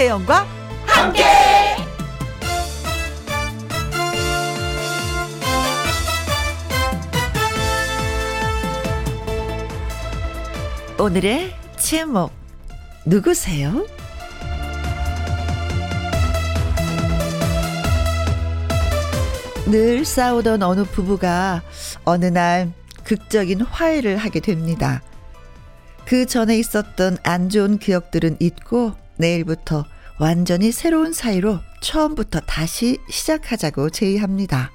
김혜영과 함께. 오늘의 제목 누구세요? 늘 싸우던 어느 부부가 어느 날 극적인 화해를 하게 됩니다. 그 전에 있었던 안 좋은 기억들은 잊고 내일부터 완전히 새로운 사이로 처음부터 다시 시작하자고 제의합니다.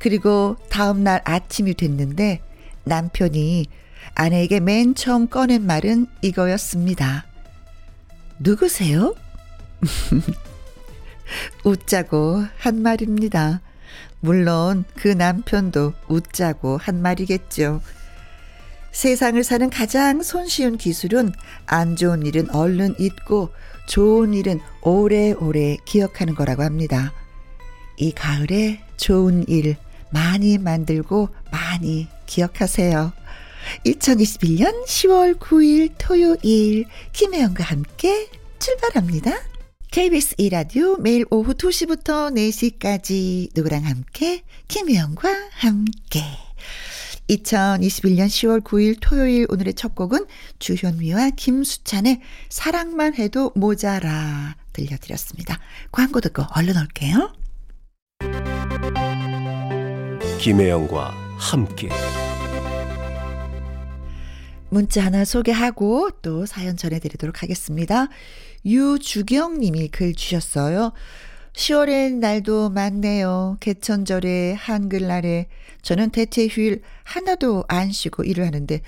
그리고 다음날 아침이 됐는데 남편이 아내에게 맨 처음 꺼낸 말은 이거였습니다. 누구세요? 웃자고 한 말입니다. 물론 그 남편도 웃자고 한 말이겠죠. 세상을 사는 가장 손쉬운 기술은 안 좋은 일은 얼른 잊고 좋은 일은 오래오래 기억하는 거라고 합니다. 이 가을에 좋은 일 많이 만들고 많이 기억하세요. 2021년 10월 9일 토요일 김혜영과 함께 출발합니다. KBS 2라디오 매일 오후 2시부터 4시까지 누구랑 함께 김혜영과 함께 2021년 10월 9일 토요일 오늘의 첫 곡은 주현미와 김수찬의 사랑만 해도 모자라 들려드렸습니다. 광고 듣고 얼른 올게요. 김혜영과 함께 문자 하나 소개하고 또 사연 전해드리도록 하겠습니다. 유주경 님이 글 주셨어요. 10월엔 날도 많네요. 개천절에 한글날에 저는 대체 휴일 하나도 안 쉬고 일을 하는데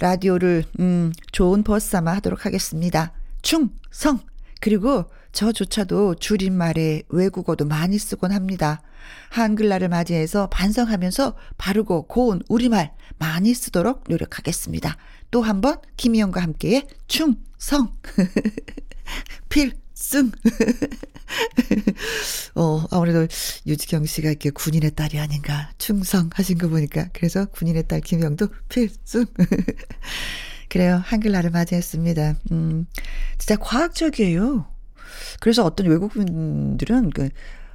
라디오를 음 좋은 버스 삼아 하도록 하겠습니다. 충성 그리고 저조차도 줄임말에 외국어도 많이 쓰곤 합니다. 한글날을 맞이해서 반성하면서 바르고 고운 우리말 많이 쓰도록 노력하겠습니다. 또 한 번 김희영과 함께의 충성 필 승 어 아무래도 유지경 씨가 이렇게 군인의 딸이 아닌가 충성하신 거 보니까 그래서 군인의 딸 김희영도 필승 그래요 한글날을 맞이했습니다. 음 진짜 과학적이에요. 그래서 어떤 외국분들은 그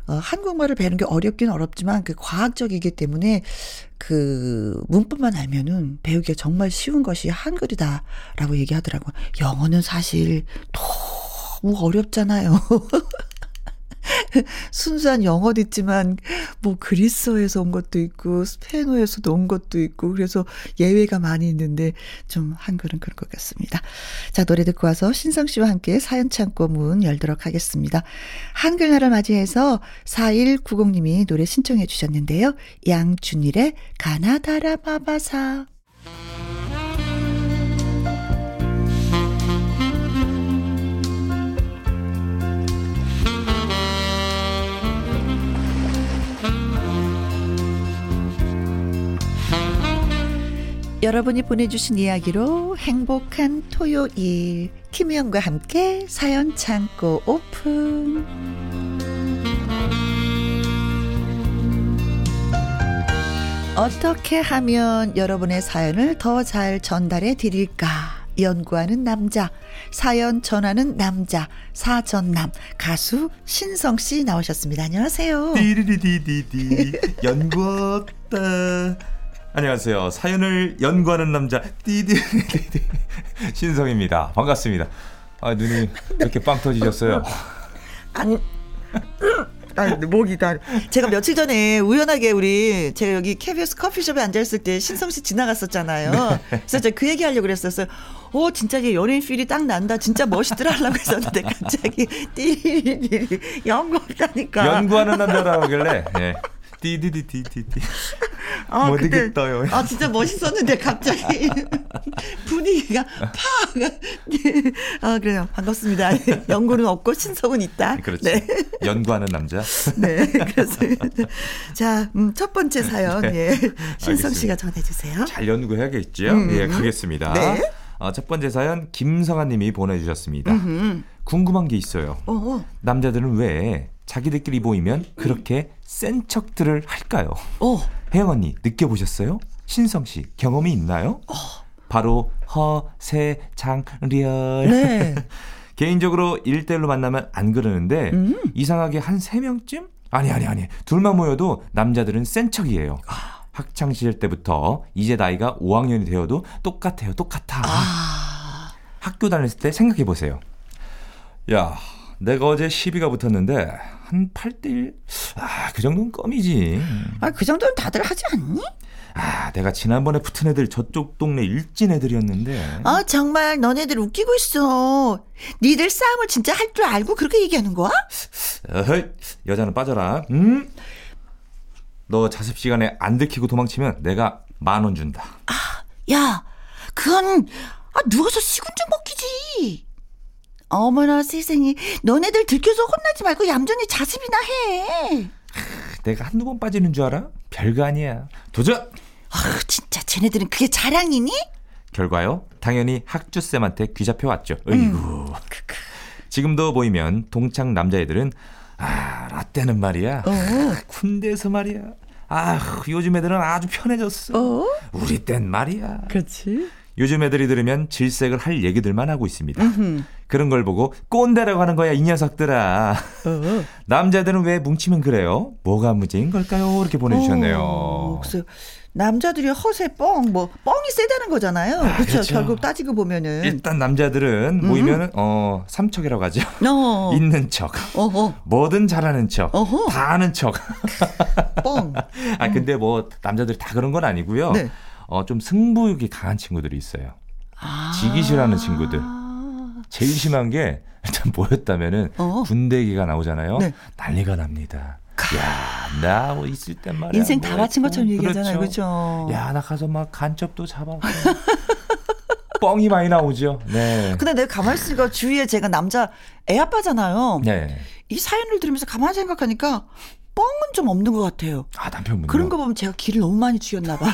어, 한국말을 배우는 게 어렵긴 어렵지만 그 과학적이기 때문에 그 문법만 알면은 배우기가 정말 쉬운 것이 한글이다라고 얘기하더라고요. 영어는 사실 너무 어렵잖아요. 순수한 영어도 있지만 뭐 그리스어에서 온 것도 있고 스페인어에서도 온 것도 있고 그래서 예외가 많이 있는데 좀 한글은 그런 것 같습니다. 자 노래 듣고 와서 신성 씨와 함께 사연 창고 문 열도록 하겠습니다. 한글날을 맞이해서 4190님이 노래 신청해 주셨는데요. 양준일의 가나다라 바바사 여러분이 보내주신 이야기로 행복한 토요일. 김희영과 함께 사연 창고 오픈. 어떻게 하면 여러분의 사연을 더 잘 전달해 드릴까? 연구하는 남자 사연 전하는 남자 사전남 가수 신성 씨 나오셨습니다. 안녕하세요. 띠리리디디디. 연구했다 안녕하세요. 사연을 연구하는 남자 띠디디디 신성입니다. 반갑습니다. 아 눈이 이렇게 빵 터지셨어요. 아니 아, 목이 다. 제가 며칠 전에 우연하게 우리 제가 여기 KBS 커피숍에 앉아 있을 때 신성 씨 지나갔었잖아요. 네. 그래서 제가 그 얘기 하려고 그랬었어요. 오, 진짜 이게 연예인 필이 딱 난다. 진짜 멋있더라 하려고 했었는데 갑자기 띠리리리 연구 없다니까. 연구하는 남자라고 하길래 예. 띠디디디디디. 아, 못 이겠어요. 아, 진짜 멋있었는데 갑자기 분위기가 팍. 아, 그래요. 반갑습니다. 연구는 없고 신성은 있다. 그렇죠. 네. 연구하는 남자. 네, 그렇습니다. 자, 음, 첫 번째 사연, 네. 예. 신성 씨가 전해 주세요. 잘 연구해야겠죠? 음. 예, 가겠습니다. 네. 어, 첫 번째 사연 김성아 님이 보내 주셨습니다. 음흠. 궁금한 게 있어요. 어어. 남자들은 왜 자기들끼리 모이면 그렇게 센 척들을 할까요? 어. 혜영 언니 느껴보셨어요? 신성 씨 경험이 있나요? 어. 바로 허세장렬. 네. 개인적으로 1대1로 만나면 안 그러는데 음. 이상하게 한 3명쯤? 아니 아니 아니. 둘만 모여도 남자들은 센 척이에요. 아. 학창 시절 때부터 이제 나이가 5학년이 되어도 똑같아요. 똑같아. 아. 학교 다녔을 때 생각해 보세요. 야, 내가 어제 시비가 붙었는데 한 8대1? 아, 그 정도는 껌이지. 아, 그 정도는 다들 하지 않니? 아, 내가 지난번에 붙은 애들 저쪽 동네 일진 애들이었는데. 아, 정말 너네들 웃기고 있어. 니들 싸움을 진짜 할 줄 알고 그렇게 얘기하는 거야? 어허이, 여자는 빠져라. 응? 너 자습 시간에 안 들키고 도망치면 내가 만 원 준다. 아, 야, 그건 아, 누워서 식은 죽 먹기지. 어머나 세상에, 너네들 들켜서 혼나지 말고 얌전히 자습이나 해. 내가 한두 번 빠지는 줄 알아? 별거 아니야. 도전! 아, 진짜 쟤네들은 그게 자랑이니? 결과요? 당연히 학주쌤한테 귀잡혀 왔죠. 으이구. 음. 지금도 보이면 동창 남자애들은 아, 라떼는 말이야. 어. 군대에서 말이야. 아, 요즘 애들은 아주 편해졌어. 어? 우리 땐 말이야. 그렇지. 요즘 애들이 들으면 질색을 할 얘기들만 하고 있습니다. 음흠. 그런 걸 보고 꼰대라고 하는 거야, 이 녀석들아. 어. 남자들은 왜 뭉치면 그래요? 뭐가 문제인 걸까요? 이렇게 보내주셨네요. 어, 남자들이 허세 뻥, 뭐, 뻥이 세다는 거잖아요. 아, 그렇죠? 그렇죠. 결국 따지고 보면은. 일단 남자들은 모이면은, 어, 삼척이라고 하죠. 어. 있는 척. 어허. 뭐든 잘하는 척. 어허. 다 아는 척. 뻥. 아, 근데 뭐, 남자들이 다 그런 건 아니고요. 네. 어, 좀 승부욕이 강한 친구들이 있어요. 아. 지기 싫어하는 친구들. 제일 심한 게 일단 뭐였다면은 어. 군대 얘기가 나오잖아요. 네. 난리가 납니다. 야, 나 뭐 있을 땐 말이야. 인생 다뭐 바친 것처럼 얘기하잖아요. 그렇죠. 야, 나 가서 막 간첩도 잡아고 뻥이 많이 나오죠. 네. 근데 내가 가만히 있으니까 주위에 제가 남자 애 아빠잖아요. 네. 이 사연을 들으면서 가만히 생각하니까 뻥은 좀 없는 것 같아요. 아, 남편분. 그런 거 보면 제가 길을 너무 많이 죽였나 봐.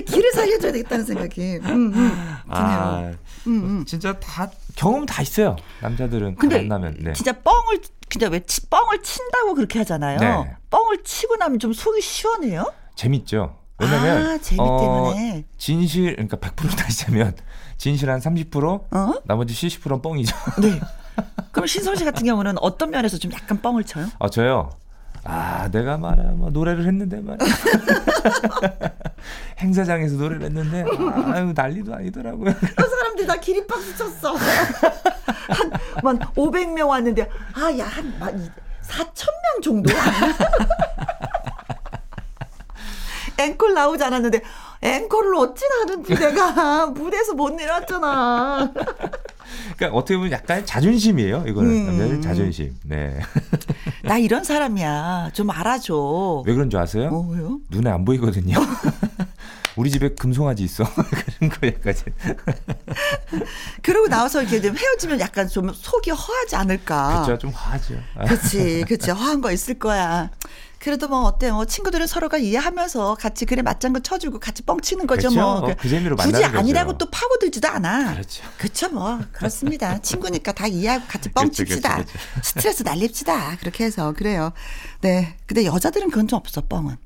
길을 살려줘야 되겠다는 생각이 음, 음, 아, 음, 음. 진짜 다 경험 다 있어요. 남자들은 근데 만나면 네. 진짜 뻥을 진짜 왜 치, 뻥을 친다고 그렇게 하잖아요. 네. 뻥을 치고 나면 좀 속이 시원해요? 재밌죠. 왜냐면 아, 재미 때문에 어, 진실 그러니까 100% 따지자면 진실 한 30%, 어? 나머지 70%는 뻥이죠. 네. 그럼 신성 씨 같은 경우는 어떤 면에서 좀 약간 뻥을 쳐요? 아 저요. 아 내가 말이야 뭐 노래를 했는데 말이야 행사장에서 노래를 했는데 아유 난리도 아니더라고요. 그 사람들이 다 기립박수 쳤어. 한만 500명 왔는데 아야한 4천 명 정도. 앵콜 나오지 않았는데 앵콜을 어찌 나는지 내가 무대에서 못 내려왔잖아. 그러니까 어떻게 보면 약간 자존심이에요. 이거는 음. 남자들 자존심. 네. 나 이런 사람이야. 좀 알아줘. 왜 그런 줄 아세요? 어, 왜요? 눈에 안 보이거든요. 우리 집에 금송아지 있어. 그런 거 약간. 그러고 나와서 이렇게 좀 헤어지면 약간 좀 속이 허하지 않을까. 그렇죠. 좀 허하죠. 그렇지. 그렇지. 허한 거 있을 거야. 그래도 뭐 어때 뭐 친구들은 서로가 이해하면서 같이 그래 맞장구 쳐주고 같이 뻥치는 거죠 그렇죠? 뭐. 어, 그 재미로 굳이 아니라고 또 파고들지도 않아. 그렇죠. 그렇죠 뭐 그렇습니다. 친구니까 다 이해하고 같이 뻥칩시다. 그렇죠, 그렇죠, 스트레스 날립시다. 그렇게 해서 그래요. 네. 근데 여자들은 그건 좀 없어 뻥은.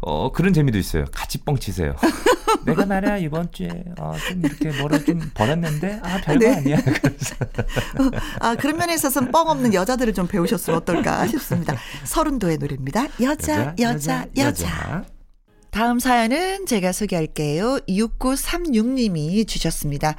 어, 그런 재미도 있어요. 같이 뻥치세요. 내가 말이야, 이번 주에, 어, 좀 이렇게 뭐를 좀 벌었는데, 아, 별거 네. 아니야. 그래서. 아, 그런 면에 있어서는 뻥 없는 여자들을 좀 배우셨으면 어떨까 싶습니다. 서른도의 노래입니다. 여자, 여자, 여자. 여자. 여자. 다음 사연은 제가 소개할게요. 6936님이 주셨습니다.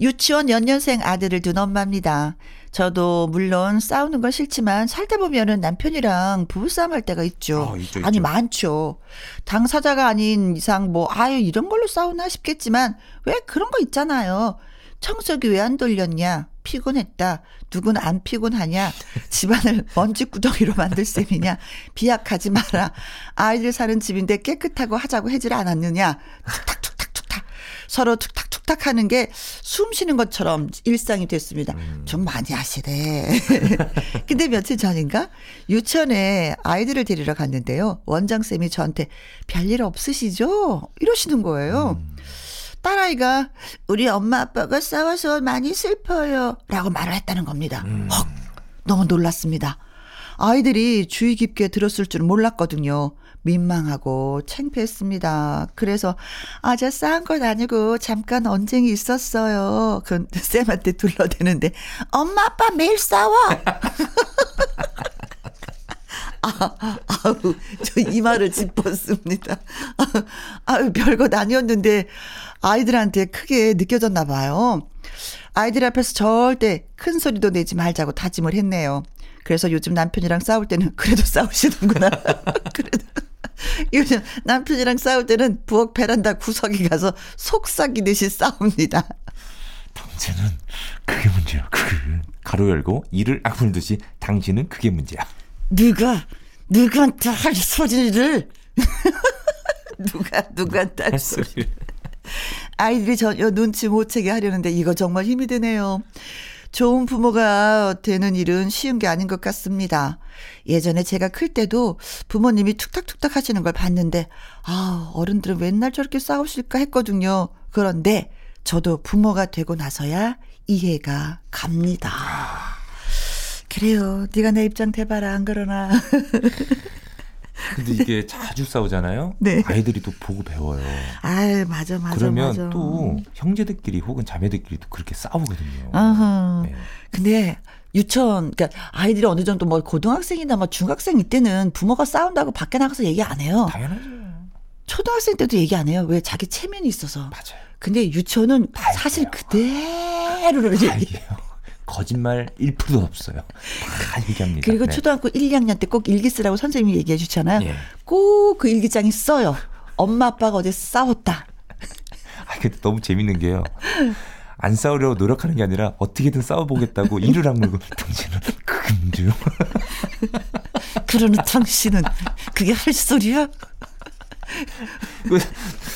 유치원 연년생 아들을 둔 엄마입니다. 저도 물론 싸우는 건 싫지만 살다 보면은 남편이랑 부부싸움 할 때가 있죠. 아, 있죠, 아니 있죠. 많죠. 당사자가 아닌 이상 뭐 아유 이런 걸로 싸우나 싶겠지만 왜 그런 거 있잖아요. 청소기 왜 안 돌렸냐? 피곤했다. 누군 안 피곤하냐? 집안을 먼지 구덩이로 만들 셈이냐? 비약하지 마라. 아이들 사는 집인데 깨끗하고 하자고 해질 않았느냐? 툭탁툭탁툭탁. 서로 툭탁툭탁 하는 게 숨 쉬는 것처럼 일상이 됐습니다. 음. 좀 많이 하시네. 근데 며칠 전인가 유치원에 아이들을 데리러 갔는데요. 원장쌤이 저한테 별일 없으시죠? 이러시는 거예요. 음. 딸아이가 우리 엄마 아빠가 싸워서 많이 슬퍼요. 라고 말을 했다는 겁니다. 음. 헉, 너무 놀랐습니다. 아이들이 주의 깊게 들었을 줄 몰랐거든요. 민망하고 창피했습니다. 그래서 아 저 싸운 건 아니고 잠깐 언쟁이 있었어요. 그 쌤한테 둘러대는데 엄마 아빠 매일 싸워. 아, 아우, 저 이마를 짚었습니다. 아유, 별것 아니었는데, 아이들한테 크게 느껴졌나 봐요. 아이들 앞에서 절대 큰 소리도 내지 말자고 다짐을 했네요. 그래서 요즘 남편이랑 싸울 때는 그래도 싸우시는구나. 그래도. 요즘 남편이랑 싸울 때는 부엌 베란다 구석에 가서 속삭이듯이 싸웁니다. 당신은 그게 문제야. 그게. 가로 열고 이를 악물 듯이 당신은 그게 문제야. 누가 누구한테 할 소리를 누가 누구한테 할 소리를 아이들이 전혀 눈치 못 채게 하려는데 이거 정말 힘이 드네요. 좋은 부모가 되는 일은 쉬운 게 아닌 것 같습니다. 예전에 제가 클 때도 부모님이 툭탁툭탁 하시는 걸 봤는데, 아, 어른들은 맨날 저렇게 싸우실까 했거든요. 그런데 저도 부모가 되고 나서야 이해가 갑니다. 그래요. 네가 내 입장 대봐라. 안 그러나. 근데 이게 자주 싸우잖아요. 네. 아이들이 또 보고 배워요. 아, 맞아, 맞아. 그러면 맞아. 또 형제들끼리 혹은 자매들끼리도 그렇게 싸우거든요. 아하. 네. 근데 유치원, 그러니까 아이들이 어느 정도 뭐 고등학생이나 뭐 중학생 이때는 부모가 싸운다고 밖에 나가서 얘기 안 해요. 당연하죠. 초등학생 때도 얘기 안 해요. 왜 자기 체면이 있어서. 맞아요. 근데 유치원은 사실 그대로를 얘기해요. 거짓말 1%도 없어요. 다 얘기합니다. 그리고 네. 초등학교 1, 2학년 때 꼭 일기 쓰라고 선생님이 얘기해 주잖아요. 예. 꼭그 일기장에 써요. 엄마 아빠가 어제 싸웠다. 아, 근데 너무 재밌는 게요. 안 싸우려고 노력하는 게 아니라 어떻게든 싸워보겠다고 이를 악물고 당신은 문제요. 그러는 당신은 그게 할 소리야? 그,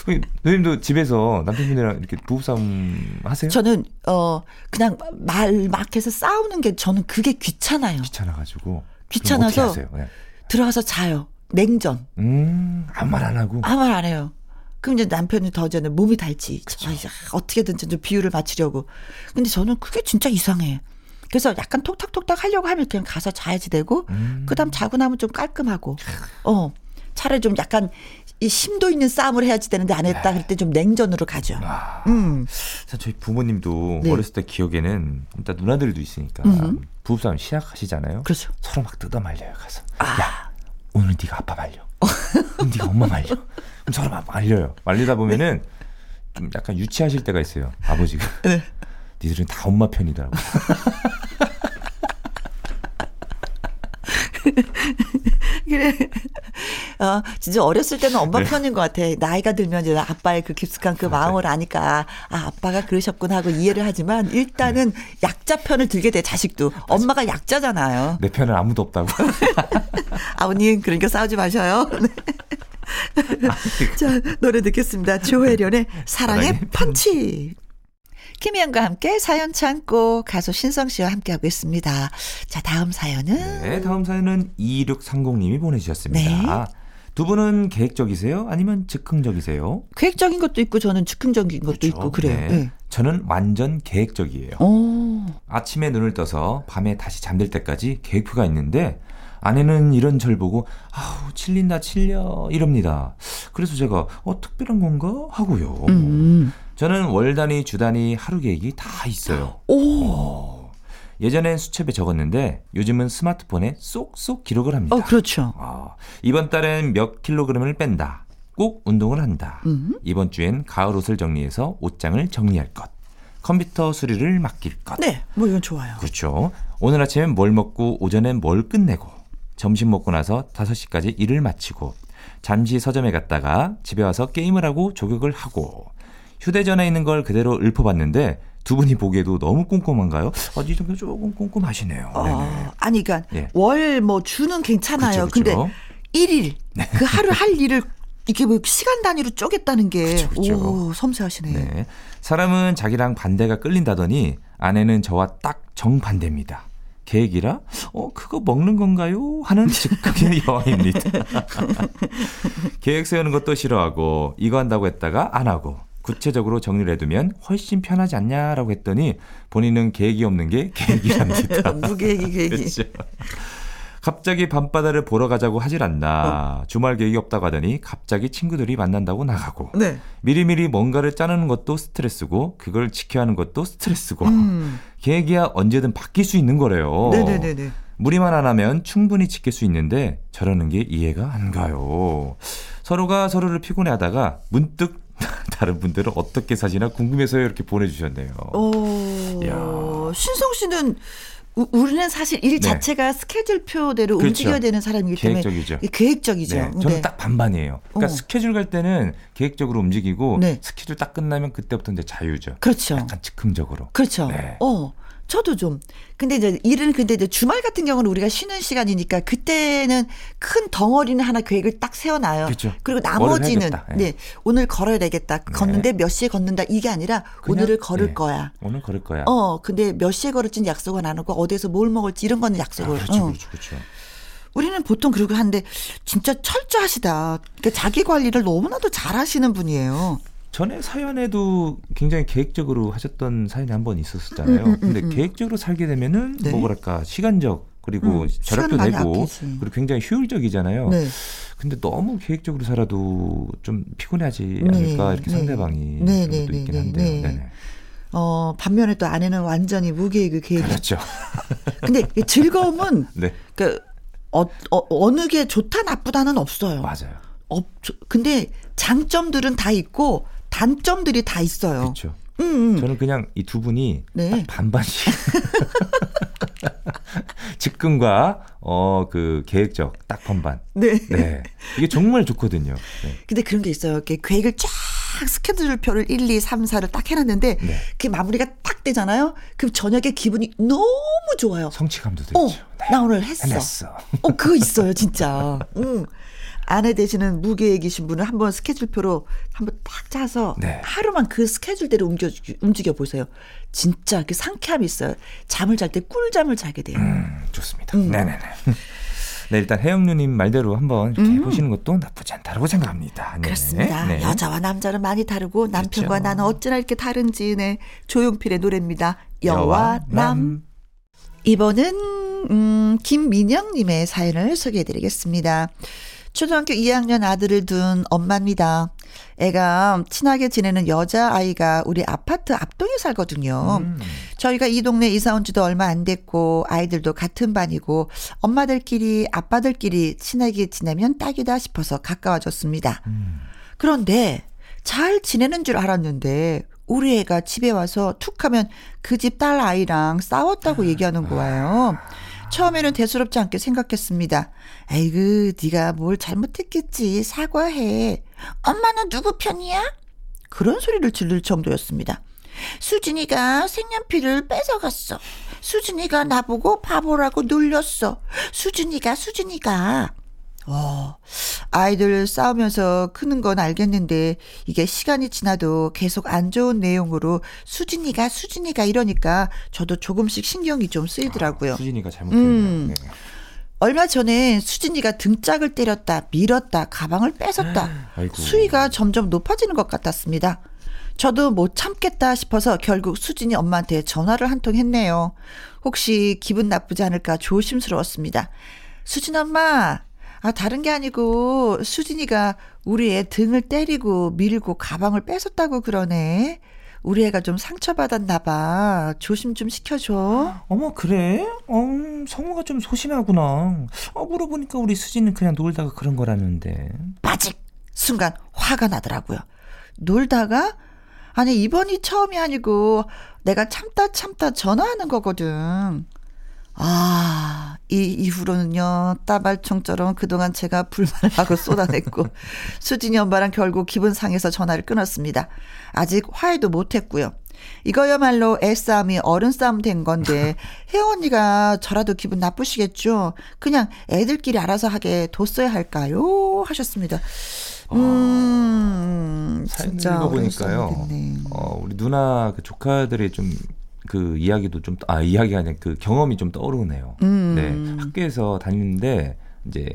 그, 누님도 집에서 남편분이랑 이렇게 부부싸움 하세요? 저는, 어, 그냥 말 막 해서 싸우는 게 저는 그게 귀찮아요. 귀찮아가지고. 귀찮아서 네. 들어가서 자요. 냉전. 음, 아무 말 안 하고. 아무 말 안 해요. 그럼 이제 남편이 더 저는 몸이 닳지. 어떻게든 좀 비율을 맞추려고. 근데 저는 그게 진짜 이상해. 그래서 약간 톡탁톡탁 하려고 하면 그냥 가서 자야지 되고, 음. 그 다음 자고 나면 좀 깔끔하고, 어. 차라리 좀 약간 이 심도 있는 싸움을 해야지 되는데 안 했다 네. 그럴 때좀 냉전으로 가죠. 아, 음. 저희 부모님도 네. 어렸을 때 기억에는 일단 누나들도 있으니까 음. 부부싸움 시작하시잖아요. 그렇죠. 서로 막 뜯어 말려요 가서. 아. 야 오늘 네가 아빠 말려. 네가 엄마 말려. 그럼 서로 막 말려요. 말리다 보면은 좀 약간 유치하실 때가 있어요. 아버지가. 네. 니들은 다 엄마 편이더라고. 그래. 어, 진짜 어렸을 때는 엄마 네. 편인 것 같아. 나이가 들면 이제 아빠의 그 깊숙한 그 마음을 아니까, 아, 아빠가 그러셨구나 하고 이해를 하지만, 일단은 네. 약자 편을 들게 돼, 자식도. 맞아. 엄마가 약자잖아요. 내 편은 아무도 없다고. 아버님, 그러니까 싸우지 마셔요. 네. 자, 노래 듣겠습니다. 조혜련의 사랑의 펀치. 김희영과 함께 사연 참고 가수 신성 씨와 함께하고 있습니다. 자, 다음 사연은? 네, 다음 사연은 2630님이 보내주셨습니다. 네. 두 분은 계획적이세요? 아니면 즉흥적이세요? 계획적인 것도 있고 저는 즉흥적인 것도 그렇죠. 있고 그래요. 네. 네. 저는 완전 계획적이에요. 오. 아침에 눈을 떠서 밤에 다시 잠들 때까지 계획표가 있는데 아내는 이런 절 보고 아우 칠린다 칠려 이럽니다. 그래서 제가 어 특별한 건가 하고요. 음. 저는 월 단위, 주 단위, 하루 계획이 다 있어요. 오. 어. 예전엔 수첩에 적었는데 요즘은 스마트폰에 쏙쏙 기록을 합니다. 어, 그렇죠. 어, 이번 달엔 몇 킬로그램을 뺀다. 꼭 운동을 한다. 음. 이번 주엔 가을 옷을 정리해서 옷장을 정리할 것. 컴퓨터 수리를 맡길 것. 네, 뭐 이건 좋아요. 그렇죠. 오늘 아침엔 뭘 먹고 오전엔 뭘 끝내고 점심 먹고 나서 5시까지 일을 마치고 잠시 서점에 갔다가 집에 와서 게임을 하고 조격을 하고 휴대전화에 있는 걸 그대로 읊어봤는데 두 분이 보기에도 너무 꼼꼼한가요? 아, 이 정도 조금 꼼꼼하시네요. 어, 아니, 그러니까 네. 월뭐 주는 괜찮아요. 그쵸, 그쵸. 근데 1일 네. 그 하루 할 일을 이게 뭐 시간 단위로 쪼갰다는 게 그쵸. 오, 섬세하시네. 네. 사람은 자기랑 반대가 끌린다더니 아내는 저와 딱 정반대입니다. 계획이라 어 그거 먹는 건가요? 하는 즉각의 여왕입니다. 계획 세우는 것도 싫어하고 이거 한다고 했다가 안 하고 구체적으로 정리를 해두면 훨씬 편하지 않냐라고 했더니 본인은 계획이 없는 게 계획이랍니다. 무계획이 계획이. 그렇죠. 갑자기 밤바다를 보러 가자고 하질 않나. 어. 주말 계획이 없다고 하더니 갑자기 친구들이 만난다고 나가고. 네. 미리미리 뭔가를 짜는 것도 스트레스고 그걸 지켜야 하는 것도 스트레스고. 음. 계획이야 언제든 바뀔 수 있는 거래요. 네네네. 무리만 안 하면 충분히 지킬 수 있는데 저러는 게 이해가 안 가요. 서로가 서로를 피곤해 하다가 문득 다른 분들은 어떻게 사시나 궁금해서요 이렇게 보내주셨네요. 오, 신성 씨는 우리는 사실 일 네. 자체가 스케줄표대로 그렇죠. 움직여야 되는 사람이기 때문에 계획적이죠. 계획적이죠. 네. 저는 네. 딱 반반이에요. 그러니까 어. 스케줄 갈 때는 계획적으로 움직이고 네. 스케줄 딱 끝나면 그때부터 이제 자유죠. 그렇죠. 약간 즉흥적으로. 그렇죠. 네. 어. 저도 좀. 근데 이제 일은 근데 이제 주말 같은 경우는 우리가 쉬는 시간이니까 그때는 큰 덩어리는 하나 계획을 딱 세워놔요. 그렇죠. 그리고 나머지는 네. 네. 오늘 걸어야 되겠다. 네. 걷는데 몇 시에 걷는다 이게 아니라 오늘을 걸을 네. 거야. 오늘 걸을 거야. 어 근데 몇 시에 걸을지는 약속은 안 하고 어디서 뭘 먹을지 이런 거는 약속을. 아, 그렇죠, 어. 그렇죠, 그렇죠. 우리는 보통 그러고 하는데 진짜 철저하시다. 그러니까 자기 관리를 너무나도 잘하시는 분이에요. 전에 사연에도 굉장히 계획적으로 하셨던 사연이 한 번 있었었잖아요. 음, 음, 음, 근데 음. 계획적으로 살게 되면은 네. 뭐랄까 시간적 그리고 음, 절약도 되고 그리고 굉장히 효율적이잖아요. 네. 근데 너무 계획적으로 살아도 좀 피곤하지 네. 않을까 이렇게 네. 상대방이 네, 네, 네, 있긴 한데요. 네. 어, 반면에 또 아내는 완전히 무계획의 계획. 그렇죠. 근데 즐거움은 네. 그 어, 어, 어느 게 좋다 나쁘다는 없어요. 맞아요. 없, 근데 장점들은 다 있고 단점들이 다 있어요. 그렇죠. 음, 음. 저는 그냥 이 두 분이 네. 반반씩 직근과 어 그 계획적 딱 반반. 네. 네. 이게 정말 좋거든요. 네. 근데 그런 게 있어요. 이렇게 계획을 쫙 스케줄표를 1, 2, 3, 4를 딱 해놨는데 네. 그 마무리가 딱 되잖아요. 그럼 저녁에 기분이 너무 좋아요. 성취감도 들죠. 어, 네. 나 오늘 했어. 해냈어. 어, 그거 있어요, 진짜. 응. 아내 되시는 무계획이신 분은 한번 스케줄표로 한번 딱 짜서 네. 하루만 그 스케줄대로 움직여, 움직여 보세요. 진짜 그 상쾌함이 있어요. 잠을 잘 때 꿀잠을 자게 돼요. 음, 좋습니다. 음. 네네네. 네, 일단 혜영누님 말대로 한번 이렇게 음. 해보시는 것도 나쁘지 않다고 생각합니다. 네. 그렇습니다. 네. 여자와 남자는 많이 다르고 남편과 그렇죠. 나는 어찌나 이렇게 다른지 네. 조용필의 노래입니다. 여와 남. 남. 이번은 음, 김민영님의 사연을 소개해드리겠습니다. 초등학교 2학년 아들을 둔 엄마입니다. 애가 친하게 지내는 여자아이가 우리 아파트 앞동에 살거든요. 음. 저희가 이 동네 이사 온 지도 얼마 안 됐고 아이들도 같은 반이고 엄마들끼리 아빠들끼리 친하게 지내면 딱이다 싶어서 가까워졌습니다. 음. 그런데 잘 지내는 줄 알았는데 우리 애가 집에 와서 툭 하면 그 집 딸 아이랑 싸웠다고 얘기하는 거예요. 처음에는 대수롭지 않게 생각했습니다. 에이그, 네가 뭘 잘못했겠지. 사과해. 엄마는 누구 편이야? 그런 소리를 지를 정도였습니다. 수진이가 색연필을 뺏어갔어. 수진이가 나보고 바보라고 놀렸어. 수진이가 수진이가. 어, 아이들 싸우면서 크는 건 알겠는데 이게 시간이 지나도 계속 안 좋은 내용으로 수진이가 수진이가 이러니까 저도 조금씩 신경이 좀 쓰이더라고요. 아, 수진이가 잘못했네요. 음. 네. 얼마 전에 수진이가 등짝을 때렸다, 밀었다, 가방을 뺏었다. 아이고. 수위가 점점 높아지는 것 같았습니다. 저도 못 참겠다 싶어서 결국 수진이 엄마한테 전화를 한 통 했네요. 혹시 기분 나쁘지 않을까 조심스러웠습니다. 수진 엄마, 아, 다른 게 아니고 수진이가 우리 애 등을 때리고 밀고 가방을 뺏었다고 그러네. 우리 애가 좀 상처받았나 봐. 조심 좀 시켜줘. 어머, 그래? 어, 성우가 좀 소심하구나. 어, 물어보니까 우리 수진은 그냥 놀다가 그런 거라는데. 빠직! 순간 화가 나더라고요. 놀다가? 아니, 이번이 처음이 아니고 내가 참다 참다 전화하는 거거든. 아, 이 이후로는요, 따발총처럼 그동안 제가 불만을 하고 쏟아냈고, 수진이 엄마랑 결국 기분 상해서 전화를 끊었습니다. 아직 화해도 못했고요. 이거야말로 애싸움이 어른 싸움 된 건데, 혜원 언니가 저라도 기분 나쁘시겠죠? 그냥 애들끼리 알아서 하게 뒀어야 할까요? 하셨습니다. 아, 음, 사연 읽어보니까요. 어, 우리 누나 그 조카들이 좀 그 이야기도 좀, 아, 이야기가 아니라 그 경험이 좀 떠오르네요. 음. 네. 학교에서 다니는데, 이제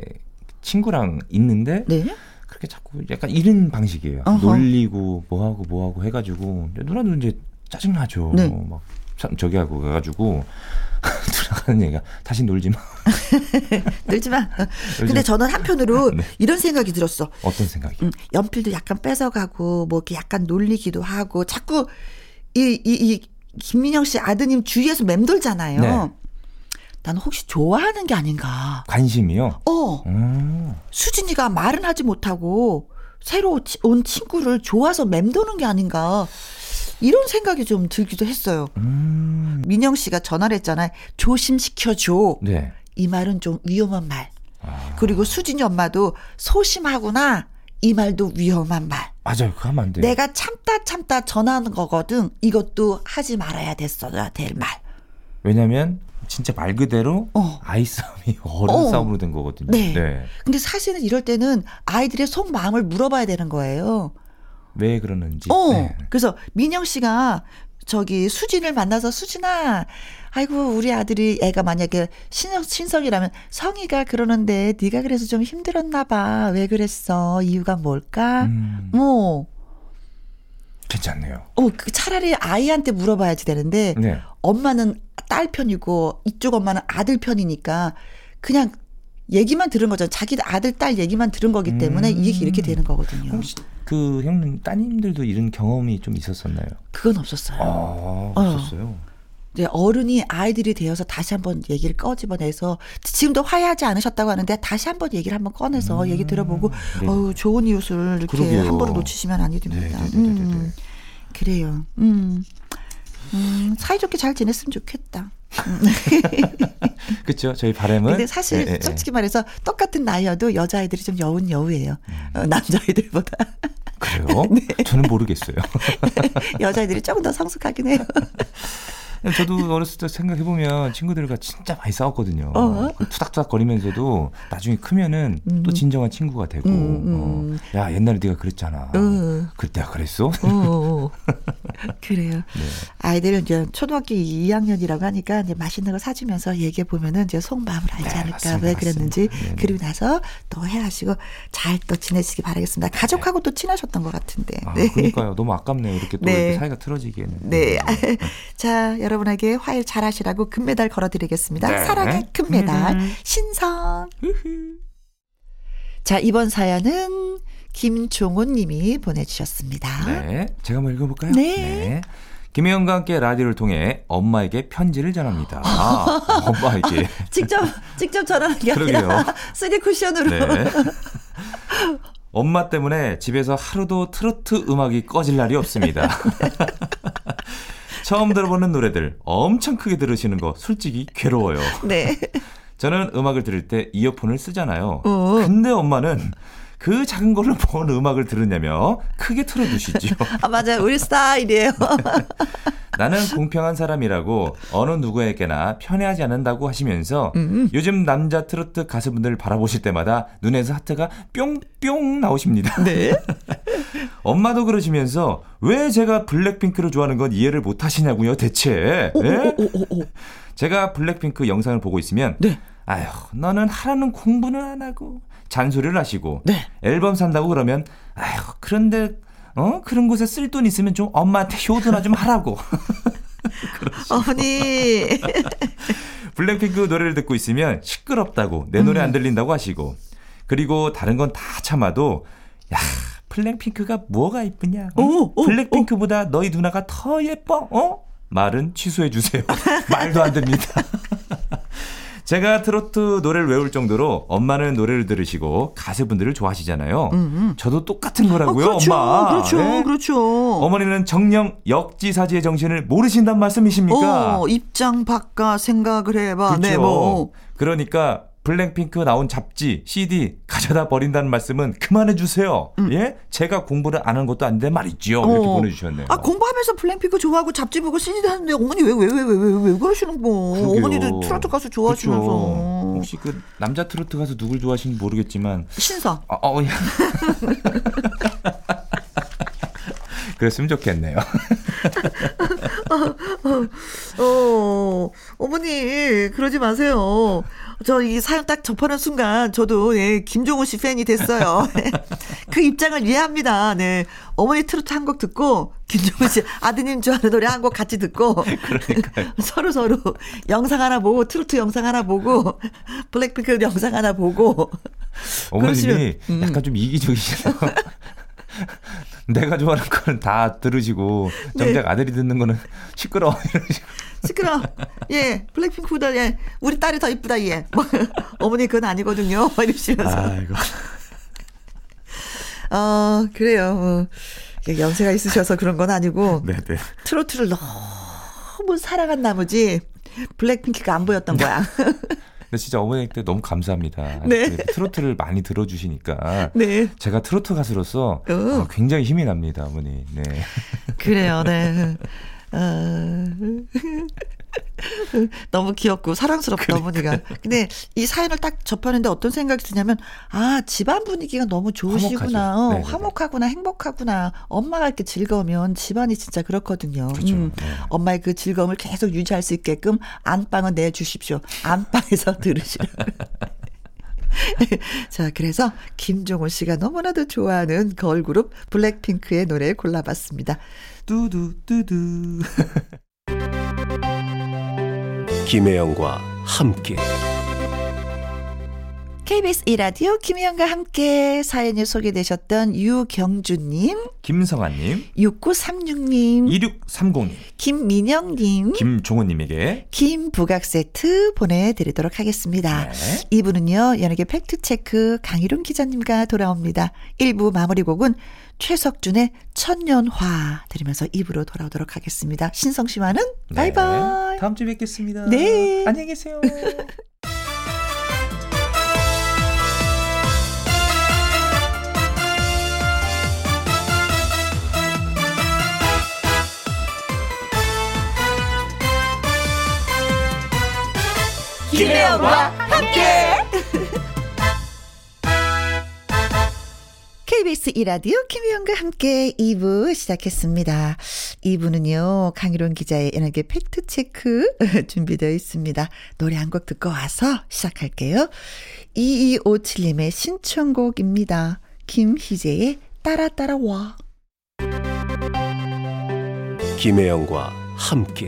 친구랑 있는데, 네? 그렇게 자꾸 약간 이런 방식이에요. 어허. 놀리고, 뭐하고, 뭐하고 해가지고, 누나도 이제 짜증 나죠. 네. 막, 참, 저기 하고 가가지고, 하는 얘기가 다시 놀지 마. 놀지 마. 근데 저는 한편으로 네. 이런 생각이 들었어. 어떤 생각이? 음, 연필도 약간 뺏어가고 뭐 이렇게 약간 놀리기도 하고 자꾸 이, 이, 이 김민영 씨 아드님 주위에서 맴돌잖아요. 네. 나는 혹시 좋아하는 게 아닌가. 관심이요? 어. 음. 수진이가 말은 하지 못하고 새로 온 친구를 좋아서 맴도는 게 아닌가. 이런 생각이 좀 들기도 했어요. 음. 민영 씨가 전화를 했잖아요. 조심시켜줘. 네. 이 말은 좀 위험한 말. 아. 그리고 수진이 엄마도 소심하구나. 이 말도 위험한 말. 맞아요. 그거 하면 안 돼요. 내가 참다 참다 전하는 거거든. 이것도 하지 말아야 됐어야 될 말. 왜냐면 진짜 말 그대로 어. 아이 싸움이 어른 어. 싸움으로 된 거거든요. 네. 네. 근데 사실은 이럴 때는 아이들의 속 마음을 물어봐야 되는 거예요. 왜 그러는지. 어. 네. 그래서 민영 씨가 저기 수진을 만나서 수진아, 아이고 우리 아들이 애가 만약에 신성 신성이라면 성이가 그러는데 네가 그래서 좀 힘들었나 봐. 왜 그랬어? 이유가 뭘까? 음. 뭐 괜찮네요. 어, 그 차라리 아이한테 물어봐야지 되는데 네. 엄마는 딸 편이고 이쪽 엄마는 아들 편이니까 그냥 얘기만 들은 거죠. 자기 아들 딸 얘기만 들은 거기 때문에 음. 이게 이렇게 되는 거거든요. 혹시 그 형님 따님들도 이런 경험이 좀 있었었나요? 그건 없었어요. 아, 없었어요. 어. 어른이 아이들이 되어서 다시 한번 얘기를 꺼집어내서 지금도 화해하지 않으셨다고 하는데 다시 한번 얘기를 한번 꺼내서 음, 얘기 들어보고 네. 어우 좋은 이웃을 이렇게 그러게요. 함부로 놓치시면 됩니다. 네, 네, 네, 네 음, 그래요. 음. 음, 사이좋게 잘 지냈으면 좋겠다. 그렇죠. 저희 바람은. 근데 사실 예. 솔직히 말해서 똑같은 나이여도 여자아이들이 좀 여운 여우예요. 음. 어, 남자아이들보다. 그래요? 네. 저는 모르겠어요. 여자아이들이 조금 더 성숙하긴 해요. 저도 어렸을 때 생각해 보면 친구들과 진짜 많이 싸웠거든요. 어? 투닥투닥 거리면서도 나중에 크면은 음. 또 진정한 친구가 되고, 음, 음. 어. 야 옛날에 네가 그랬잖아. 어. 그때가 그랬어? 어. 그래요. 네. 아이들은 이제 초등학교 2학년이라고 하니까 이제 맛있는 거 사주면서 얘기해 보면은 이제 속마음을 알지 네, 않을까 맞습니다, 왜 그랬는지 네, 네. 그리고 나서 또 해하시고 잘 또 지내시기 바라겠습니다. 가족하고 또 친하셨던 것 같은데. 아, 네. 그러니까요. 너무 아깝네요. 이렇게 또 네. 이렇게 사이가 틀어지기에는. 네. 네. 자 여러분에게 화해 잘하시라고 금메달 걸어드리겠습니다. 네. 사랑의 금메달 음. 신성. 자 이번 사연은 김종훈 님이 보내주셨습니다. 네. 제가 한번 읽어볼까요? 네. 네. 김혜영과 함께 라디오를 통해 엄마에게 편지를 전합니다. 아, 엄마에게. 직접, 직접 전하는 게 아니라 쓰리 쿠션으로. 네. 엄마 때문에 집에서 하루도 트로트 음악이 꺼질 날이 없습니다. 처음 들어보는 노래들 엄청 크게 들으시는 거 솔직히 괴로워요. 네. 저는 음악을 들을 때 이어폰을 쓰잖아요. 어. 근데 엄마는 그 작은 걸로 뭔 음악을 들으냐며 크게 틀어두시죠. 아, 맞아요. 우리 스타일이에요. 나는 공평한 사람이라고 어느 누구에게나 편애하지 않는다고 하시면서 음. 요즘 남자 트로트 가수분들 바라보실 때마다 눈에서 하트가 뿅뿅 나오십니다. 네. 엄마도 그러시면서 왜 제가 블랙핑크를 좋아하는 건 이해를 못 하시냐고요, 대체. 오, 네? 오, 오, 제가 블랙핑크 영상을 보고 있으면 네. 아휴, 너는 하라는 공부는 안 하고 잔소리를 하시고 네. 앨범 산다고 그러면 아휴, 그런데 어? 그런 곳에 쓸 돈 있으면 좀 엄마한테 효도나 좀 하라고. 어머니. 블랙핑크 노래를 듣고 있으면 시끄럽다고 내 노래 안 음. 들린다고 하시고 그리고 다른 건 다 참아도 야 블랙핑크가 뭐가 이쁘냐? 어? 오, 오, 블랙핑크보다 오. 너희 누나가 더 예뻐? 어? 말은 취소해 주세요. 말도 안 됩니다. 제가 트로트 노래를 외울 정도로 엄마는 노래를 들으시고 가수분들을 좋아하시잖아요. 음음. 저도 똑같은 거라고요, 어, 그렇죠, 엄마. 그렇죠, 네? 그렇죠. 어머니는 정령 역지사지의 정신을 모르신단 말씀이십니까? 어, 입장 바꿔 생각을 해봐. 네, 그렇죠. 네, 뭐. 그러니까 블랙핑크 나온 잡지, CD 가져다 버린다는 말씀은 그만해 주세요. 음. 예? 제가 공부를 안 한 것도 아닌데 말이죠. 어. 이렇게 보내주셨네요. 아 공부하면서 블랙핑크 좋아하고 잡지 보고 CD 하는데 어머니 왜 왜 왜 왜 왜왜 그러시는 거? 어머니도 트로트 가수 좋아하시면서. 그렇죠. 혹시 그 남자 트로트 가수 누굴 좋아하시는지 모르겠지만 신성. 아, 어, 야. 그랬으면 좋겠네요. 어, 어, 어머니 그러지 마세요. 저 이 사연 딱 접하는 순간 저도 예, 김종훈 씨 팬이 됐어요. 그 입장을 이해합니다. 네. 어머니 트로트 한 곡 듣고 김종훈 씨 아드님 좋아하는 노래 한 곡 같이 듣고. 서로 서로 영상 하나 보고 트로트 영상 하나 보고 블랙핑크 영상 하나 보고 어머님이 음. 약간 좀 이기적이시네요. 내가 좋아하는 거는 다 들으시고 정작 네. 아들이 듣는 거는 시끄러워 이러시고. 시끄러. 예, 블랙핑크보다 예, 우리 딸이 더 이쁘다 예. 뭐, 어머니 그건 아니거든요. 막 이러시면서. 아이고. 어 그래요. 뭐, 연세가 있으셔서 그런 건 아니고. 네네. 네. 트로트를 너무 사랑한 나머지 블랙핑크가 안 보였던 거야. 근데 진짜 어머니 때 너무 감사합니다. 네. 트로트를 많이 들어주시니까. 네. 제가 트로트 가수로서 어, 굉장히 힘이 납니다, 어머니. 네. 그래요, 네. 어... 너무 귀엽고 사랑스럽다 그러니까. 어머니가. 근데 이 사연을 딱 접하는데 어떤 생각이 드냐면 아 집안 분위기가 너무 좋으시구나, 어, 화목하구나, 행복하구나. 엄마가 이렇게 즐거우면 집안이 진짜 그렇거든요. 그렇죠. 음, 네. 엄마의 그 즐거움을 계속 유지할 수 있게끔 안방은 내 주십시오. 안방에서 들으시라. 자, 그래서 김종호 씨가 너무나도 좋아하는 걸그룹 블랙핑크의 노래 골라봤습니다. 뚜두. 김혜영과 함께 KBS 이라디오 김혜영과 함께 사연이 소개되셨던 유경주님, 김성환님, 6936님, 2630님, 김민영님, 김종호님에게 김부각 세트 보내드리도록 하겠습니다. 네. 이분은요, 연예계 팩트체크 강희룡 기자님과 돌아옵니다. 1부 마무리 곡은 최석준의 천년화 들으면서 입으로 돌아오도록 하겠습니다. 신성 씨와는 네. 바이바이. 다음 주에 뵙겠습니다. 네. 안녕히 계세요. 김혜영과 함께. KBS 이라디오 김희영과 함께 2부 시작했습니다. 2부는요, 강희론 기자의 연예계 팩트체크 준비되어 있습니다. 노래 한 곡 듣고 와서 시작할게요. 2257님의 신청곡입니다. 김희재의 따라 따라와. 김혜영과 함께.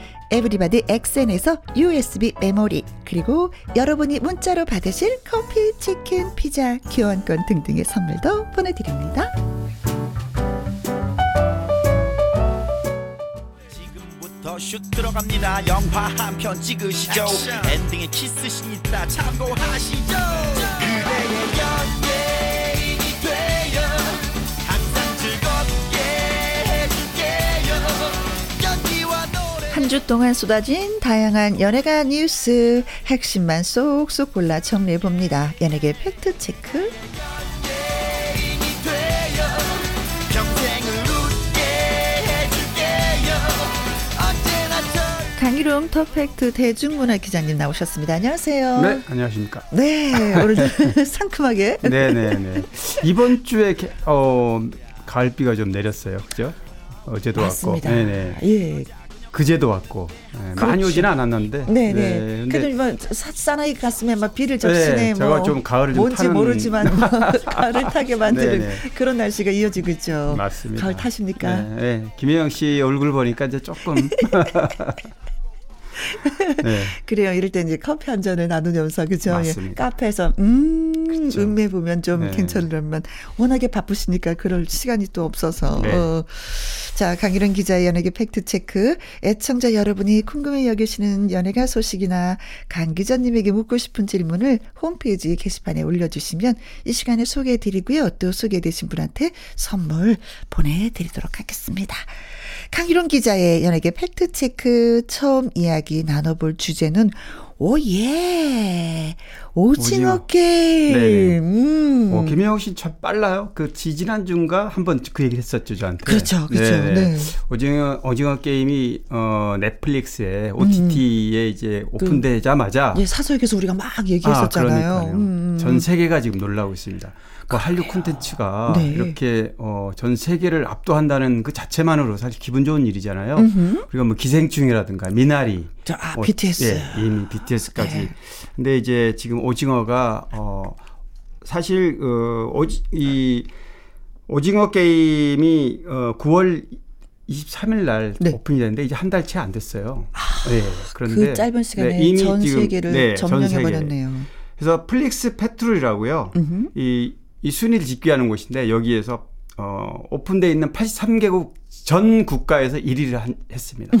에브리바디 엑센에서 USB 메모리 그리고 여러분이 문자로 받으실 커피, 치킨, 피자, 교환권 등등의 선물도 보내드립니다. 슛 들어갑니다. 영화 한 편 찍으시죠. 엔딩에 키스신 있다 참고하시죠. 한 주 동안 쏟아진 다양한 연예가 뉴스 핵심만 쏙쏙 골라 정리해 봅니다. 연예계 팩트 체크. 강희룡 터펙트 대중문화 기자님 나오셨습니다. 안녕하세요. 네, 안녕하십니까. 네, 오늘 상큼하게. 네, 네, 네. 이번 주에 어 가을비가 좀 내렸어요. 그죠? 어제도 맞습니다. 왔고. 네 네. 예. 그제도 왔고 네, 많이 그렇죠. 오지는 않았는데. 네네. 네, 근데 그래도 뭐 사- 사나이 가슴에 막 비를 접시네. 네, 제가 뭐 좀 가을을 좀 뭔지 타는- 모르지만 뭐 가을을 타게 만드는 네네. 그런 날씨가 이어지고 있죠. 맞습니다. 가을 타십니까? 네, 네. 김혜영 씨 얼굴 보니까 이제 조금. 네. 그래요. 이럴 때 이제 커피 한 잔을 나누면서 그죠? 맞습니다. 예. 카페에서 음 그쵸. 음메 보면 좀 네. 괜찮으려면 워낙에 바쁘시니까 그럴 시간이 또 없어서. 네. 어. 자 강일원 기자의 연예계 팩트 체크. 애청자 여러분이 궁금해 여기시는 연예가 소식이나 강 기자님에게 묻고 싶은 질문을 홈페이지 게시판에 올려주시면 이 시간에 소개해드리고요. 또 소개되신 분한테 선물 보내드리도록 하겠습니다. 강희론 기자의 연예계 팩트체크 처음 이야기 나눠볼 주제는 오예 오징어. 게임 네네. 음. 어, 김혜영 씨참 빨라요. 그 지지난 주인가 한번 그 얘기를 했었죠, 저한테. 그렇죠, 그렇죠. 네. 네. 오징어 오징어 게임이 어 넷플릭스에 OTT에 이제 오픈되자마자 예, 사석에서 우리가 막 얘기했었잖아요. 아. 음. 전 세계가 지금 놀라고 있습니다. 그 한류 콘텐츠가 네. 이렇게 어, 전 세계를 압도한다는 그 자체만으로 사실 기분 좋은 일이잖아요. 음흠. 그리고 뭐 기생충이라든가 미나리, 저, 아, 어, BTS. 예, 이미 BTS까지. 네. 근데 이제 지금 오징어가 어 사실 어 오지 이 오징어 게임이 어 9월 23일 날 네. 오픈이 됐는데 이제 한 달 채 안 됐어요. 네. 그런데 그 짧은 시간에 네, 이미 전 지금, 세계를 네, 전 점령해. 버렸네요. 그래서 플릭스 패트롤이라고요. 음흠. 이, 이 순위를 집계하는 곳인데 여기에서 어, 오픈돼 있는 83개국 전 국가에서 1위를 한, 했습니다.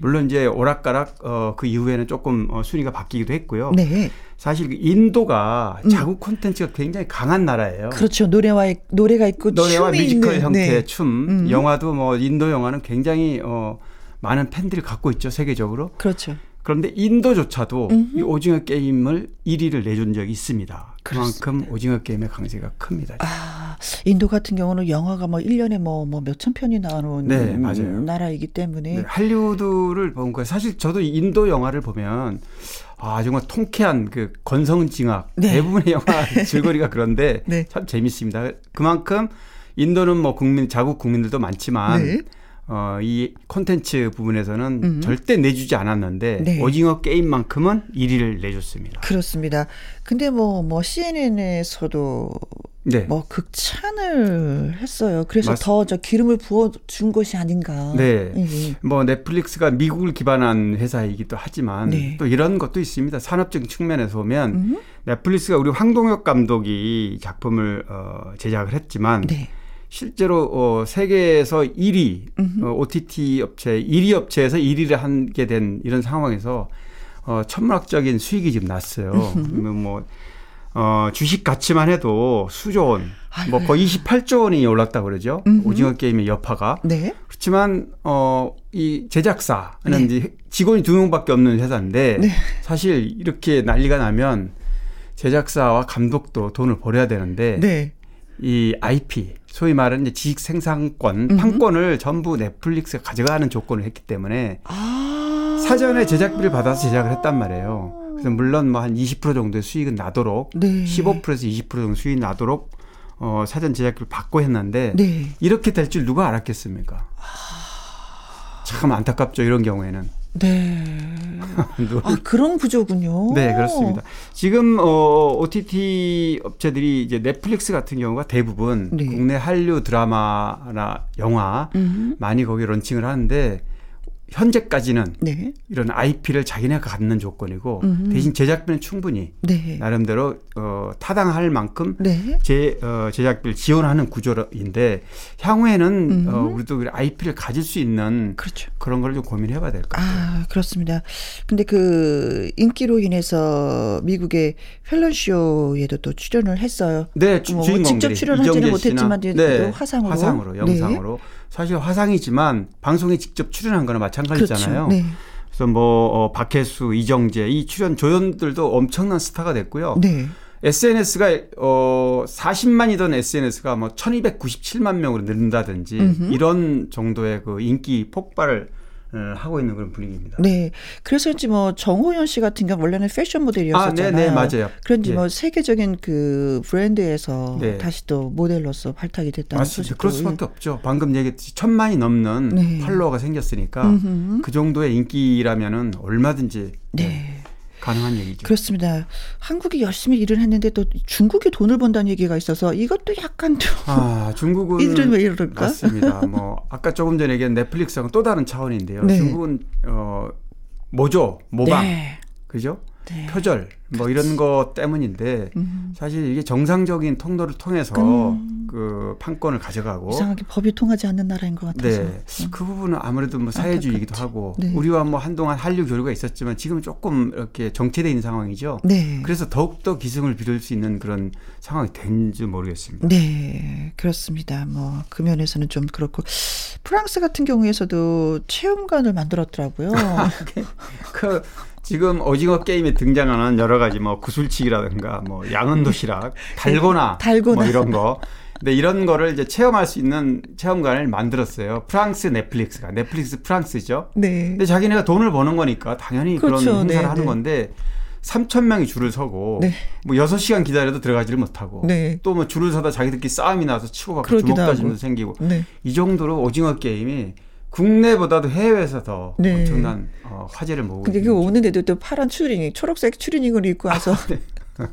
물론 이제 오락가락 어, 그 이후에는 조금 어, 순위가 바뀌기도 했고요. 네, 사실 그 인도가 자국 콘텐츠가 굉장히 강한 나라예요. 그렇죠. 노래와 노래가 있고 노래와 뮤지컬 있는, 형태의 네. 춤, 음. 영화도 뭐 인도 영화는 굉장히 어, 많은 팬들을 갖고 있죠 세계적으로. 그렇죠. 그런데 인도조차도 음흠. 이 오징어 게임을 1위를 내준 적이 있습니다. 그만큼 오징어 게임의 강세가 큽니다. 아, 인도 같은 경우는 영화가 뭐 1년에 뭐, 뭐 몇천 편이 나오는 네, 맞아요. 나라이기 때문에 네, 할리우드를 본 거예요. 사실 저도 이 인도 영화를 보면 아 정말 통쾌한 그 건성징악 네. 대부분의 영화 줄거리가 그런데 네. 참 재밌습니다. 그만큼 인도는 뭐 국민 자국 국민들도 많지만 네. 어, 이 콘텐츠 부분에서는 음. 절대 내주지 않았는데 네. 오징어 게임만큼은 1위를 내줬습니다. 그렇습니다. 근데 뭐, 뭐, CNN에서도 네. 뭐 극찬을 했어요. 그래서 맞- 더저 기름을 부어 준 것이 아닌가. 네. 예. 뭐 넷플릭스가 미국을 기반한 회사이기도 하지만 네. 또 이런 것도 있습니다. 산업적인 측면에서 보면 음. 넷플릭스가 우리 황동혁 감독이 작품을 어, 제작을 했지만 네. 실제로 어, 세계에서 1위 어, OTT 업체 1위 업체에서 1위를 하게 된 이런 상황에서 어, 천문학적인 수익이 지금 났어요. 그러면 뭐 어, 주식 가치만 해도 수조 원, 뭐 거의 28조 원이 올랐다 그러죠. 음흠. 오징어 게임의 여파가. 네. 그렇지만 어, 이 제작사는 네. 이제 직원이 두 명밖에 없는 회사인데 네. 사실 이렇게 난리가 나면 제작사와 감독도 돈을 벌여야 되는데 네. 이 IP 소위 말하는 이제 지식 생산권 음흠. 판권을 전부 넷플릭스가 가져가는 조건을 했기 때문에 아. 사전에 제작비를 받아서 제작을 했단 말이에요. 그래서 물론 뭐 한 20% 정도의 수익은 나도록 네. 15%에서 20% 정도 수익이 나도록 어, 사전 제작비를 받고 했는데 네. 이렇게 될 줄 누가 알았겠습니까? 참 안타깝죠 이런 경우에는. 네. 아, 그런 구조군요. 네, 그렇습니다. 지금 어, OTT 업체들이 이제 넷플릭스 같은 경우가 대부분 네. 국내 한류 드라마나 영화 음. 많이 거기 런칭을 하는데 현재까지는 네. 이런 IP를 자기네가 갖는 조건이고 음흠. 대신 제작비는 충분히 네. 나름대로 어, 타당할 만큼 네. 제 어, 제작비를 지원하는 구조인데 향후에는 음. 어, 우리도 IP를 가질 수 있는 그렇죠. 그런 걸 좀 고민해 봐야 될 것 같아요. 아, 그렇습니다. 근데 그 인기로 인해서 미국의 펠런쇼에도 또 출연을 했어요. 네, 주, 뭐 직접 출연하지는 못했지만 네, 또 화상으로. 화상으로 네. 영상으로 사실 화상이지만 방송에 직접 출연한 거나 마찬가지잖아요. 그렇죠. 네. 그래서 뭐 어, 박혜수, 이정재 이 출연 조연들도 엄청난 스타가 됐고요. 네. SNS가 어 40만이던 SNS가 뭐 1297만 명으로 늘는다든지 음흠. 이런 정도의 그 인기 폭발을 하고 있는 그런 분위기입니다. 네. 그래서인지 뭐 정호연 씨 같은 경우 원래는 패션 모델이었었잖아요. 아, 네, 네, 맞아요. 그런지 네. 뭐 세계적인 그 브랜드에서 네. 다시 또 모델로서 발탁이 됐다는 소식. 그럴 수밖에 없죠. 방금 얘기했듯이 천만이 넘는 네. 팔로워가 생겼으니까 음흠. 그 정도의 인기라면은 얼마든지 네. 가능한 얘기죠. 그렇습니다. 한국이 열심히 일을 했는데 또 중국이 돈을 번다는 얘기가 있어서 이것도 약간 좀 아, 중국은 이들은 왜 이럴까? 맞습니다. 뭐 아까 조금 전에 얘기한 넷플릭스하고 또 다른 차원인데요. 네. 중국은 어 모조, 모방. 네. 그죠? 네. 표절 뭐. 이런 거 때문인데 음. 사실 이게 정상적인 통로를 통해서 음. 그 판권을 가져가고 이상하게 법이 통하지 않는 나라인 것 같아서 네. 음. 그 부분은 아무래도 뭐 사회주의이기도 하고 네. 우리와 뭐 한동안 한류 교류가 있었지만 지금은 조금 이렇게 정체돼 있는 상황이죠. 네. 그래서 더욱 더 기승을 비를 수 있는 그런 상황이 된지 모르겠습니다. 네, 그렇습니다. 뭐 그 면에서는 좀 그렇고 프랑스 같은 경우에서도 체험관을 만들었더라고요. 그 지금 오징어 게임에 등장하는 여러 가지 뭐 구슬치기라든가 뭐 양은 도시락, 달고나, 달고나. 뭐 이런 거. 근데 이런 거를 이제 체험할 수 있는 체험관을 만들었어요. 프랑스 넷플릭스가 넷플릭스 프랑스죠. 네. 근데 자기네가 돈을 버는 거니까 당연히 그렇죠. 그런 행사를 네, 하는 네. 건데 3천 명이 줄을 서고 네. 뭐 6시간 기다려도 들어가지를 못하고 네. 또뭐 줄을 서다 자기들끼리 싸움이 나서 치고 가고 주먹 다짐도 생기고 네. 이 정도로 오징어 게임이 국내보다도 해외에서 더 네. 엄청난 어, 화제를 모으고 근데 그 오는데도 또 파란 추리닝, 초록색 추리닝을 입고 와서 아, 네.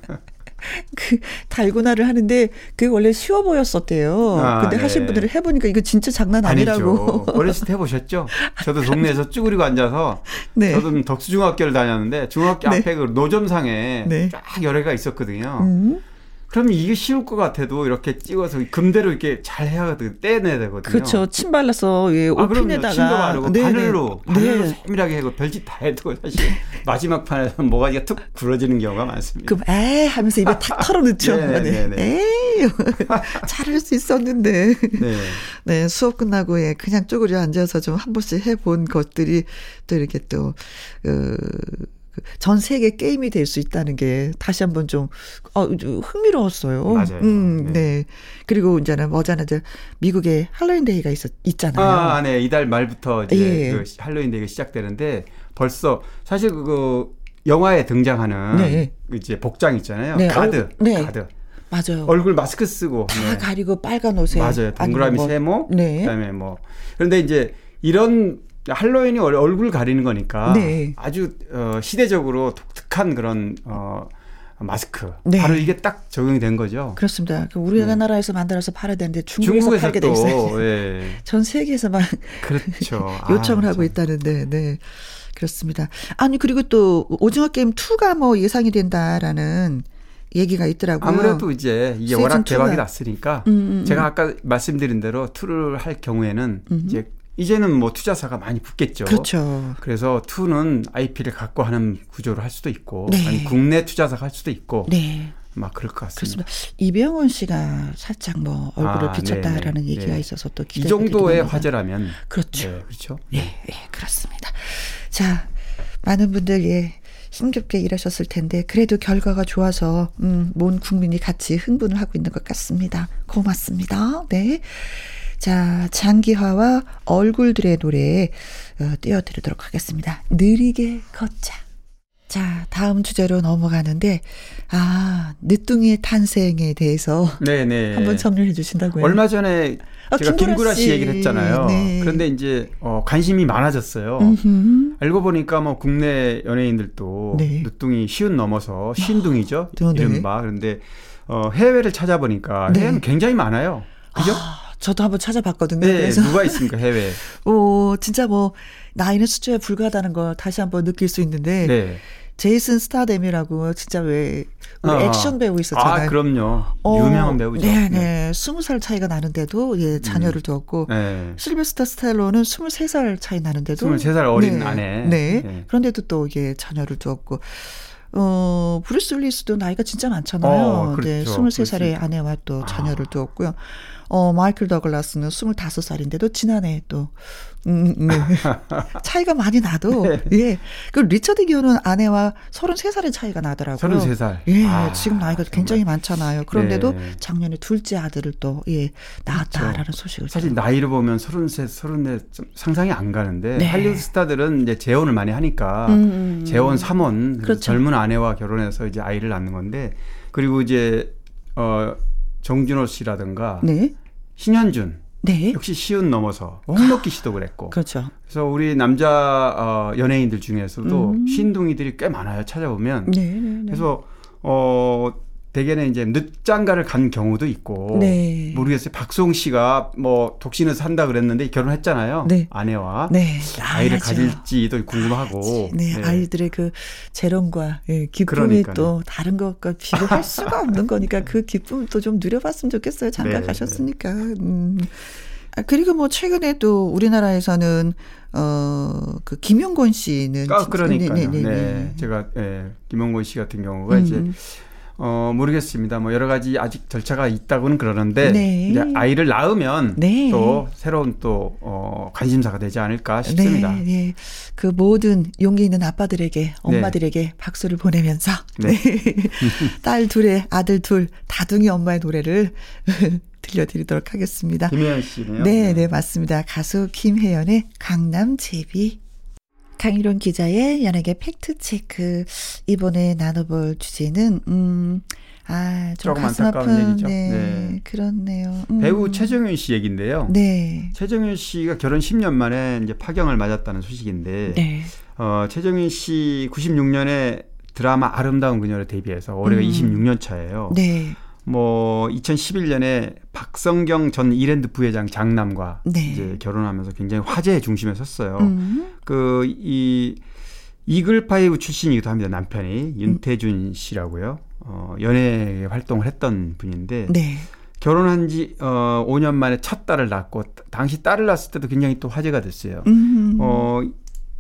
그 달고나를 하는데 그게 원래 쉬워 보였었대요. 아, 근데 네. 하신 분들은 해보니까 이거 진짜 장난 아니라고. 아니죠. 어렸을 때 해보셨죠? 저도 동네에서 쭈그리고 앉아서 네. 저도 덕수중학교를 다녔는데 중학교 네. 앞에 그 노점상에 네. 쫙 여러 개가 있었거든요. 음. 그러면 이게 쉬울 것 같아도 이렇게 찍어서 금대로 이렇게 잘 해야 떼내야 되거든요. 그렇죠. 침 발라서 예, 옷핀에다가 아, 침도 바르고 네, 바늘로 네. 바늘로 네. 세밀하게 하고 별짓 다 해도 사실 마지막 판에서 모가지가 툭 부러지는 경우가 많습니다. 그럼 에 하면서 입에 탁 털어넣죠. 네, 네, 네. 에이 잘할 수 있었는데. 네. 네 수업 끝나고 예 그냥 쪼그려 앉아서 좀 한 번씩 해본 것들이 또 이렇게 또 그. 전 세계 게임이 될 수 있다는 게 다시 한번 좀, 어, 흥미로웠어요. 맞아요. 음, 네. 네. 그리고 이제는 뭐잖아, 요 미국에 할로윈 데이가 있었, 있잖아요. 아, 네. 이달 말부터 이제 예. 그 할로윈 데이가 시작되는데 벌써 사실 그 영화에 등장하는 네. 이제 복장 있잖아요. 네. 가드. 어, 네. 가드. 맞아요. 얼굴 마스크 쓰고 다 네. 가리고 빨간 옷에 맞아요. 동그라미 뭐, 세모. 네. 그다음에 뭐 그런데 이제 이런 할로윈이 얼굴 가리는 거니까 네. 아주 어, 시대적으로 독특한 그런 어, 마스크. 네. 바로 이게 딱 적용이 된 거죠. 그렇습니다. 그 우리나라에서 네. 만들어서 팔아야 되는데 중국에서, 중국에서 팔게 돼 있어요. 예. 전 세계에서만 그렇죠. 요청을 아, 하고 있다는데, 네. 그렇습니다. 아니 그리고 또 오징어 게임 2가 뭐 예상이 된다라는 얘기가 있더라고요. 아무래도 이제 이게 워낙 대박이 났으니까 음, 음, 음, 제가 아까 말씀드린 대로 2를 할 경우에는 음. 이제 이제는 뭐 투자사가 많이 붙겠죠. 그렇죠. 그래서 투는 IP를 갖고 하는 구조를 할 수도 있고, 네. 아니 국내 투자사가 할 수도 있고, 네. 막 그럴 것 같습니다. 그렇습니다. 이병헌 씨가 살짝 뭐 얼굴을 아, 비쳤다라는 네네. 얘기가 네. 있어서 또이 정도의 화제라면 그렇죠. 네, 그렇죠. 네, 네, 그렇습니다. 자, 많은 분들 예. 힘겹게 일하셨을 텐데 그래도 결과가 좋아서 음, 온 국민이 같이 흥분을 하고 있는 것 같습니다. 고맙습니다. 네. 자, 장기화와 얼굴들의 노래 어, 띄워드리도록 하겠습니다. 느리게 걷자. 자, 다음 주제로 넘어가는데, 아, 늦둥이의 탄생에 대해서. 네네. 네. 한번 정리해 주신다고요? 얼마 전에 아, 제가 김구라 씨. 씨 얘기를 했잖아요. 네. 그런데 이제, 어, 관심이 많아졌어요. 음흠. 알고 보니까 뭐 국내 연예인들도 네. 늦둥이 쉬운 넘어서 쉰둥이죠. 아, 네. 이른바. 그런데, 어, 해외를 찾아보니까 네. 해외는 굉장히 많아요. 그죠? 아. 저도 한번 찾아봤거든요. 네, 그래서 누가 있습니까 해외? 오, 진짜 뭐 나이는 숫자에 불과하다는 걸 다시 한번 느낄 수 있는데 네. 제이슨 스타뎀이라고 진짜 왜 우리 어. 액션 배우 있었잖아요. 아, 그럼요. 어, 유명한 배우죠. 네, 네. 20살 차이가 나는데도 예, 자녀를 음. 두었고 네. 실베스터 스텔로는 23살 차이 나는데도 23살 어린 네. 아내. 네. 네. 그런데도 또 예, 자녀를 두었고 어, 브루스 윌리스도 나이가 진짜 많잖아요. 어, 그렇죠. 네, 23살의 아내와 또 자녀를 아. 두었고요. 어, 마이클 더글라스는 25살인데도 지난해 또, 음, 네. 차이가 많이 나도, 네. 예. 그 리처드 기어는 아내와 33살의 차이가 나더라고요. 33살. 예. 아, 지금 나이가 굉장히 정말. 많잖아요. 그런데도 네. 작년에 둘째 아들을 또, 예, 낳았다라는 그렇죠. 소식을. 사실 나이를 보면 33, 34 상상이 안 가는데, 네. 할리우드 스타들은 이제 재혼을 많이 하니까, 음, 음, 음. 재혼 삼혼, 그렇죠. 젊은 아내와 결혼해서 이제 아이를 낳는 건데, 그리고 이제, 어, 정준호 씨라든가, 네. 신현준. 네. 역시 시운 넘어서 홍록기 씨도 그랬고. 그렇죠. 그래서 우리 남자 어, 연예인들 중에서도 음. 신동이들이 꽤 많아요. 찾아보면. 네, 네, 네. 그래서 어 대개는 이제 늦장가를 간 경우도 있고 네. 모르겠어요. 박수홍 씨가 뭐 독신을 산다 그랬는데 결혼했잖아요. 네. 아내와 네. 아이를 가질지도 궁금하고. 네. 네. 아이들의 그 재롱과 예, 기쁨이 그러니까요. 또 다른 것과 비교할 수가 없는 거니까 그 기쁨도 좀 누려봤으면 좋겠어요. 장가 네. 가셨으니까. 음. 아, 그리고 뭐 최근에도 우리나라에서는 어그 김용곤 씨는 아 그러니까요. 네, 네, 네, 네. 제가 예, 김용곤 씨 같은 경우가 음. 이제 어, 모르겠습니다. 뭐 여러 가지 아직 절차가 있다고는 그러는데 네. 이제 아이를 낳으면 네. 또 새로운 또 어, 관심사가 되지 않을까 싶습니다. 네, 네. 그 모든 용기 있는 아빠들에게 엄마들에게 네. 박수를 보내면서 네. 딸 둘에 아들 둘 다둥이 엄마의 노래를 들려드리도록 하겠습니다. 김혜연 씨네요. 네, 네, 맞습니다. 가수 김혜연의 강남 제비. 강희론 기자의 연예계 팩트체크. 이번에 나눠볼 주제는, 음, 아, 좀 가슴 아픈 얘기죠. 네, 네. 그렇네요. 음. 배우 최정윤 씨 얘긴데요. 네. 최정윤 씨가 결혼 10년 만에 이제 파경을 맞았다는 소식인데, 네. 어, 최정윤 씨 96년에 드라마 아름다운 그녀로 데뷔해서 올해가 음. 26년 차예요. 네. 뭐 2011년에 박성경 전 이랜드 부회장 장남과 네. 이제 결혼하면서 굉장히 화제의 중심에 섰어요. 음. 그이 이글 파이브 출신이기도 합니다. 남편이 윤태준 씨라고요. 어, 연예 활동을 했던 분인데 네. 결혼한 지 어, 5년 만에 첫 딸을 낳고 당시 딸을 낳았을 때도 굉장히 또 화제가 됐어요. 음. 어,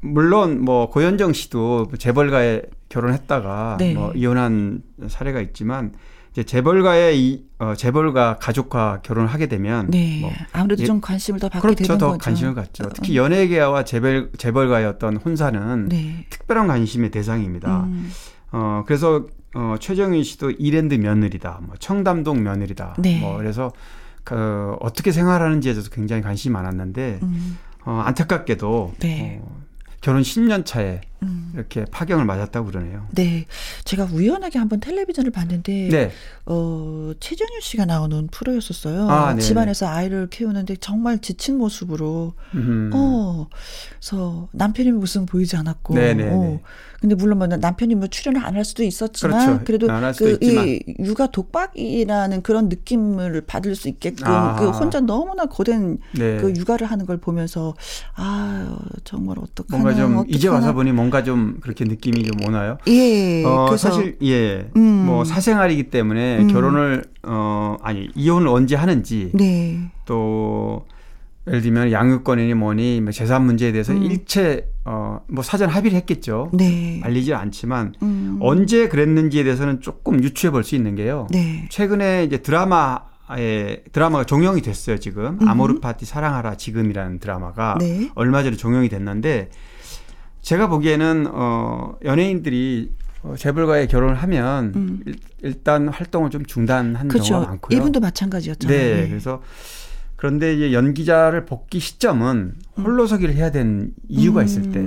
물론 뭐 고현정 씨도 재벌가에 결혼했다가 네. 뭐 이혼한 사례가 있지만 이제 재벌가의 이 어, 재벌가 가족과 결혼을 하게 되면 네. 뭐 아무래도 예, 좀 관심을 더 받게 그렇죠, 되는 더 관심을 갖죠. 어. 특히 연예계와 재벌 재벌가의 어떤 혼사는 네. 특별한 관심의 대상입니다. 음. 어 그래서 어 최정윤 씨도 이랜드 며느리다, 뭐 청담동 며느리다. 네. 뭐 그래서 그 어떻게 생활하는지에 대해서 굉장히 관심이 많았는데 음. 어 안타깝게도 네. 어, 결혼 10년 차에 음. 이렇게 파경을 맞았다고 그러네요. 네. 제가 우연하게 한번 텔레비전을 봤는데 네. 어, 최정윤 씨가 나오는 프로였었어요. 아, 집안에서 아이를 키우는데 정말 지친 모습으로 음. 어. 그래서 남편이 무슨 보이지 않았고 네네네. 어. 근데 물론 뭐 남편이 뭐 출연을 안 할 수도 있었지만 그렇죠. 그래도 그이 육아 독박이라는 그런 느낌을 받을 수 있게끔 아. 그 혼자 너무나 고된 네. 그 육아를 하는 걸 보면서 아 정말 어떡하나 뭔가 좀 어떡하나. 이제 와서 보니 뭔가 좀 그렇게 느낌이 좀 오나요? 예. 어, 그래서 사실 예. 음. 뭐 사생활이기 때문에 음. 결혼을 어 아니 이혼을 언제 하는지 네. 또 예를 들면 양육권이니 뭐니 뭐 재산 문제에 대해서 음. 일체 어 뭐 사전 합의를 했겠죠. 네. 알리지 않지만 음. 언제 그랬는지에 대해서는 조금 유추해 볼 수 있는 게요. 네. 최근에 이제 드라마 에 드라마가 종영이 됐어요 지금 음. 아모르 파티 사랑하라 지금이라는 드라마가 네. 얼마 전에 종영이 됐는데 제가 보기에는 어 연예인들이 어, 재벌과의 결혼을 하면 음. 일, 단 활동을 좀 중단하는 그렇죠. 경우가 많고요. 이분도 마찬가지였잖아요. 네, 네. 그래서 그런데 이제 연기자를 복귀 시점은 음. 홀로서기를 해야 되는 이유가 음. 있을 때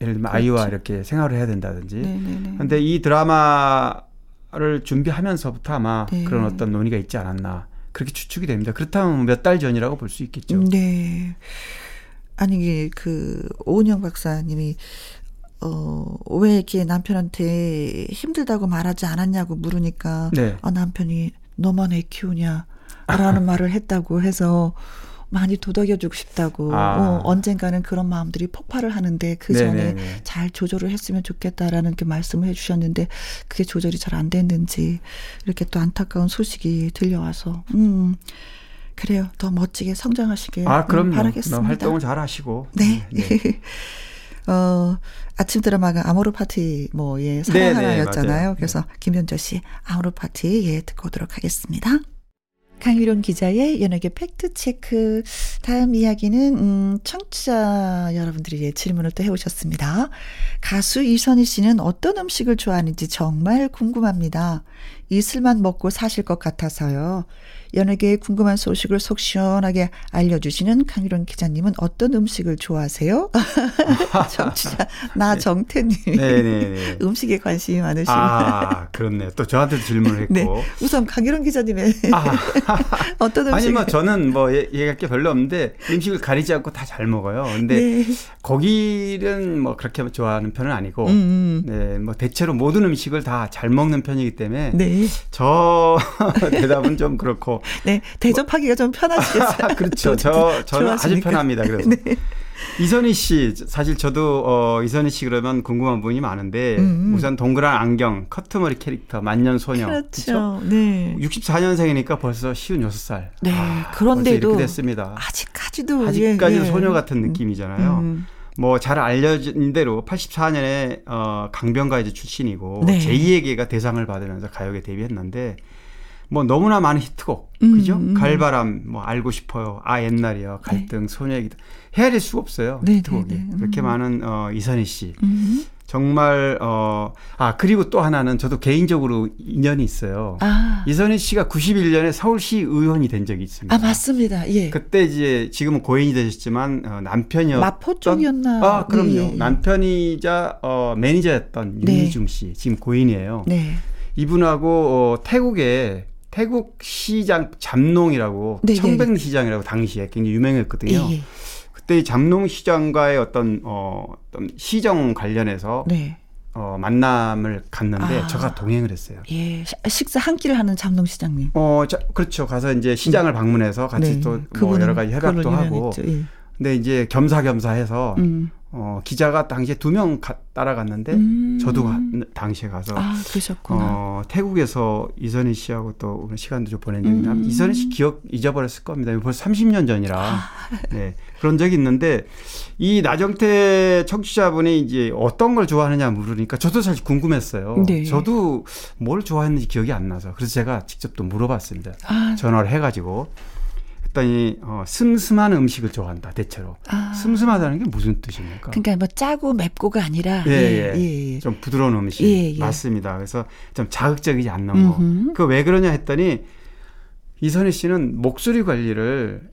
예를 들면 그렇지. 아이와 이렇게 생활을 해야 된다든지. 그런데 이 드라마를 준비하면서부터 아마 네. 그런 어떤 논의가 있지 않았나 그렇게 추측이 됩니다. 그렇다면 몇 달 전이라고 볼 수 있겠죠. 네. 아니 그 오은영 박사님이 어, 왜 이렇게 남편한테 힘들다고 말하지 않았냐고 물으니까, 네. 아, 남편이 너만 애 키우냐, 라는 말을 했다고 해서, 많이 도덕여주고 싶다고, 아. 어, 언젠가는 그런 마음들이 폭발을 하는데, 그 전에 잘 조절을 했으면 좋겠다라는 그 말씀을 해주셨는데, 그게 조절이 잘 안 됐는지, 이렇게 또 안타까운 소식이 들려와서, 음. 그래요. 더 멋지게 성장하시길 아, 그럼 바라겠습니다. 활동을 잘 하시고. 네. 네. 어, 아침 드라마가 아모르 파티 뭐 예, 사랑하나였잖아요. 네, 네, 그래서 김현철 씨 아모르 파티 예 듣고 오도록 하겠습니다. 강유론 기자의 연예계 팩트체크. 다음 이야기는, 음, 청취자 여러분들이 질문을 또 해오셨습니다. 가수 이선희 씨는 어떤 음식을 좋아하는지 정말 궁금합니다. 이슬만 먹고 사실 것 같아서요. 연예계에 궁금한 소식을 속 시원하게 알려주시는 강유론 기자님은 어떤 음식을 좋아하세요? 정치자 나 정태님 네네네. 음식에 관심이 많으시네. 아 그렇네. 또 저한테도 질문을 했고. 네. 우선 강유론 기자님의 아. 어떤 음식? 아니 뭐 저는 뭐 얘기할 게 별로 없는데 음식을 가리지 않고 다 잘 먹어요. 근데 네. 고기는 뭐 그렇게 좋아하는 편은 아니고, 음. 음. 네뭐 대체로 모든 음식을 다 잘 먹는 편이기 때문에 네. 저 대답은 좀 그렇고 네, 대접하기가 좀 편하시겠어요. 그렇죠. 저 저는 아주 편합니다. 그래서 네. 이선희 씨 사실 저도 어 이선희 씨 그러면 궁금한 부분이 많은데 음. 우선 동그란 안경, 커트머리 캐릭터, 만년 소녀. 그렇죠. 네. 64년생이니까 벌써 56살. 네. 아, 그런데도 이렇게 됐습니다. 아직까지도 아직까지 예, 소녀 같은 느낌이잖아요. 음. 뭐잘 알려진 대로 84년에 어 강변가요제 출신이고 네. 제2에게가 대상을 받으면서 가요계 데뷔했는데 뭐 너무나 많은 히트곡, 음, 그죠? 음. 갈바람, 뭐 알고 싶어요, 아 옛날이요, 갈등, 네. 소녀의 기도 헤아릴 수가 없어요. 네, 히트곡이 네, 네. 그렇게 음. 많은 어, 이선희 씨. 음. 정말 어아 그리고 또 하나는 저도 개인적으로 인연이 있어요. 아. 이선희 씨가 91년에 서울시 의원이 된 적이 있습니다. 아 맞습니다. 예. 그때 이제 지금은 고인이 되셨지만 어, 남편이었던 마포 쪽이었나? 아 그럼요. 예, 예. 남편이자 어, 매니저였던 네. 윤희중 씨 지금 고인이에요. 네. 이분하고 어, 태국에 태국 시장 잠농이라고 네, 네, 네. 청백 시장이라고 당시에 굉장히 유명했거든요. 예, 예. 그때 잠농 시장과의 어떤 어 어떤 시정 관련해서 네. 어 만남을 갔는데 아, 제가 동행을 했어요. 예. 식사 한 끼를 하는 잠농 시장님. 어, 자, 그렇죠. 가서 이제 시장을 음. 방문해서 같이 네. 또뭐 여러 가지 협약도 하고. 예. 근데 이제 겸사겸사해서 음. 어, 기자가 당시에 두 명 따라갔는데 음. 저도 가, 당시에 가서 아. 어, 태국에서 이선희 씨하고 또 시간도 좀 보낸 적이 음. 이선희 씨 기억 잊어버렸을 겁니다. 벌써 30년 전이라. 아. 네. 그런 적이 있는데 이 나정태 청취자분이 이제 어떤 걸 좋아하느냐 물으니까 저도 사실 궁금했어요. 네. 저도 뭘 좋아했는지 기억이 안 나서 그래서 제가 직접 또 물어봤습니다. 아. 전화를 해가지고 했더니 어, 슴슴한 음식을 좋아한다 대체로 아. 슴슴하다는 게 무슨 뜻입니까? 그러니까 뭐 짜고 맵고가 아니라 예, 예, 예. 예. 좀 부드러운 음식 예, 예. 맞습니다. 그래서 좀 자극적이지 않는 거. 그 왜 그러냐 했더니 이선희 씨는 목소리 관리를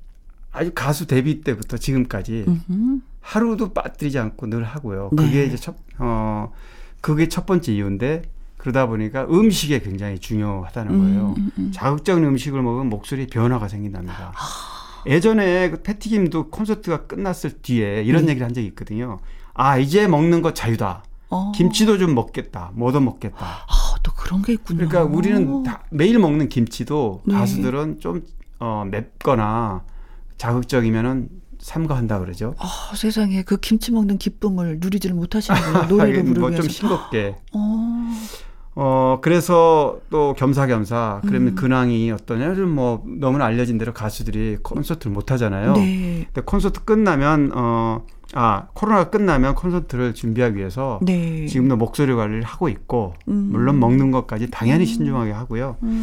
아주 가수 데뷔 때부터 지금까지 음흠. 하루도 빠뜨리지 않고 늘 하고요. 네. 그게 이제 첫, 어, 그게 첫 번째 이유인데 그러다 보니까 음식에 굉장히 중요하다는 거예요. 음, 음, 음. 자극적인 음식을 먹으면 목소리 변화가 생긴답니다. 예전에 그 패티김도 콘서트가 끝났을 뒤에 이런 네. 얘기를 한 적이 있거든요. 아 이제 먹는 거 자유다. 어. 김치도 좀 먹겠다. 뭐도 먹겠다. 아, 또 그런 게 있군요. 그러니까 우리는 다 매일 먹는 김치도 네. 가수들은 좀 어, 맵거나 자극적이면은 삼가한다 그러죠. 아, 세상에 그 김치 먹는 기쁨을 누리지를 못하시는군요. 노래를 부르면서. 뭐좀 싱겁게. 어. 어, 그래서 또 겸사겸사, 그러면 음. 근황이 어떠냐. 요즘 뭐 너무나 알려진 대로 가수들이 콘서트를 못 하잖아요. 네. 근데 콘서트 끝나면, 어, 아, 코로나가 끝나면 콘서트를 준비하기 위해서 네. 지금도 목소리 관리를 하고 있고, 음. 물론 먹는 것까지 당연히 음. 신중하게 하고요. 음.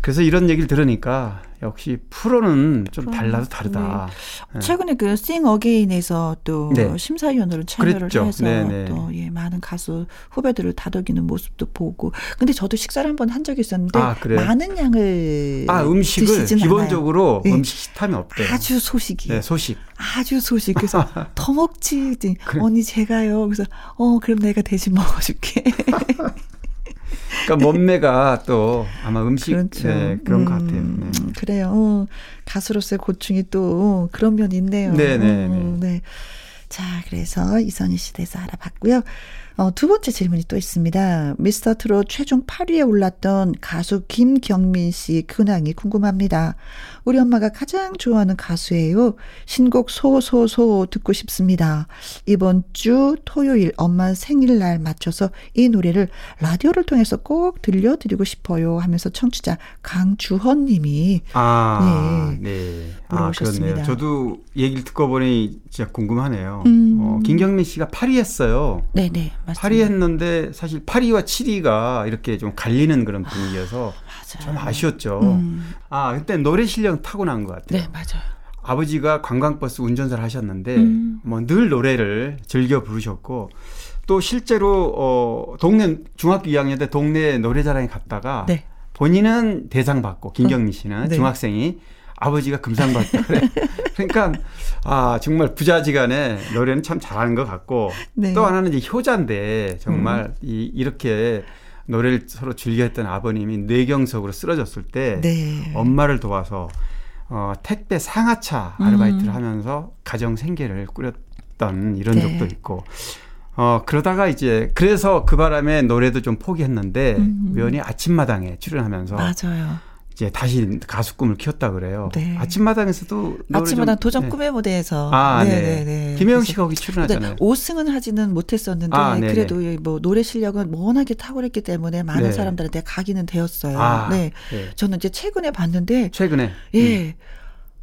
그래서 이런 얘기를 들으니까 역시 프로는 좀 프로는, 달라도 다르다. 네. 최근에 그 싱 어게인에서 또 네. 심사위원으로 참여를 그랬죠. 해서 네네. 또 예, 많은 가수 후배들을 다독이는 모습도 보고. 근데 저도 식사를 한번 한 적이 있었는데 아, 많은 양을 아 음식을 기본적으로 네. 음식 식탐이 없대요. 아주 소식이. 네, 소식. 아주 소식. 그래서 더 먹지. 그래. 언니 제가요. 그래서 어 그럼 내가 대신 먹어줄게. 그러니까 몸매가 또 아마 음식 그렇죠. 네, 그런 음, 것 같아요. 네. 그래요. 어, 가수로서의 고충이 또 그런 면이 있네요. 네네. 네, 네. 네. 자, 그래서 이선희 씨 대해서 알아봤고요. 어, 두 번째 질문이 또 있습니다. 미스터 트롯 최종 8위에 올랐던 가수 김경민 씨 근황이 궁금합니다. 우리 엄마가 가장 좋아하는 가수예요. 신곡 소소소 듣고 싶습니다. 이번 주 토요일 엄마 생일날 맞춰서 이 노래를 라디오를 통해서 꼭 들려드리고 싶어요 하면서 청취자 강주헌 님이 아, 네. 네. 아, 그렇네요. 저도 얘기를 듣고 보니 진짜 궁금하네요. 음. 어, 김경민 씨가 8위 했어요. 네 네. 맞습니다. 8위 했는데 사실 8위와 7위가 이렇게 좀 갈리는 그런 분위기여서 아, 좀 아쉬웠죠. 음. 아, 그때 노래 실력 타고난 것 같아요. 네, 맞아요. 아버지가 관광버스 운전사를 하셨는데 음. 뭐늘 노래를 즐겨 부르셨고 또 실제로 어 동네 중학교 2학년 때 동네 노래자랑에 갔다가 네. 본인은 대상 받고 김경미 씨는 어, 네. 중학생이 아버지가 금상 받고 그래. 그러니까 아 정말 부자지간에 노래는 참 잘하는 것 같고 네. 또 하나는 이제 효자인데 정말 음. 이 이렇게 노래를 서로 즐겨 했던 아버님이 뇌경색으로 쓰러졌을 때 네. 엄마를 도와서 어, 택배 상하차 아르바이트를 음. 하면서 가정 생계를 꾸렸던 이런 네. 적도 있고 어, 그러다가 이제 그래서 그 바람에 노래도 좀 포기했는데 음. 우연히 아침마당에 출연하면서 맞아요. 이제 다시 가수 꿈을 키웠다 그래요. 네. 아침마당에서도 아침마당 도전 네. 꿈의 무대에서 아, 네. 네, 네. 김혜영 씨가 거기 출연하잖아요. 5승은 하지는 못했었는데 아, 그래도 뭐 노래 실력은 워낙에 탁월했기 때문에 많은 네. 사람들한테 각인은 되었어요. 아, 네. 네. 저는 이제 최근에 봤는데 최근에 예. 음.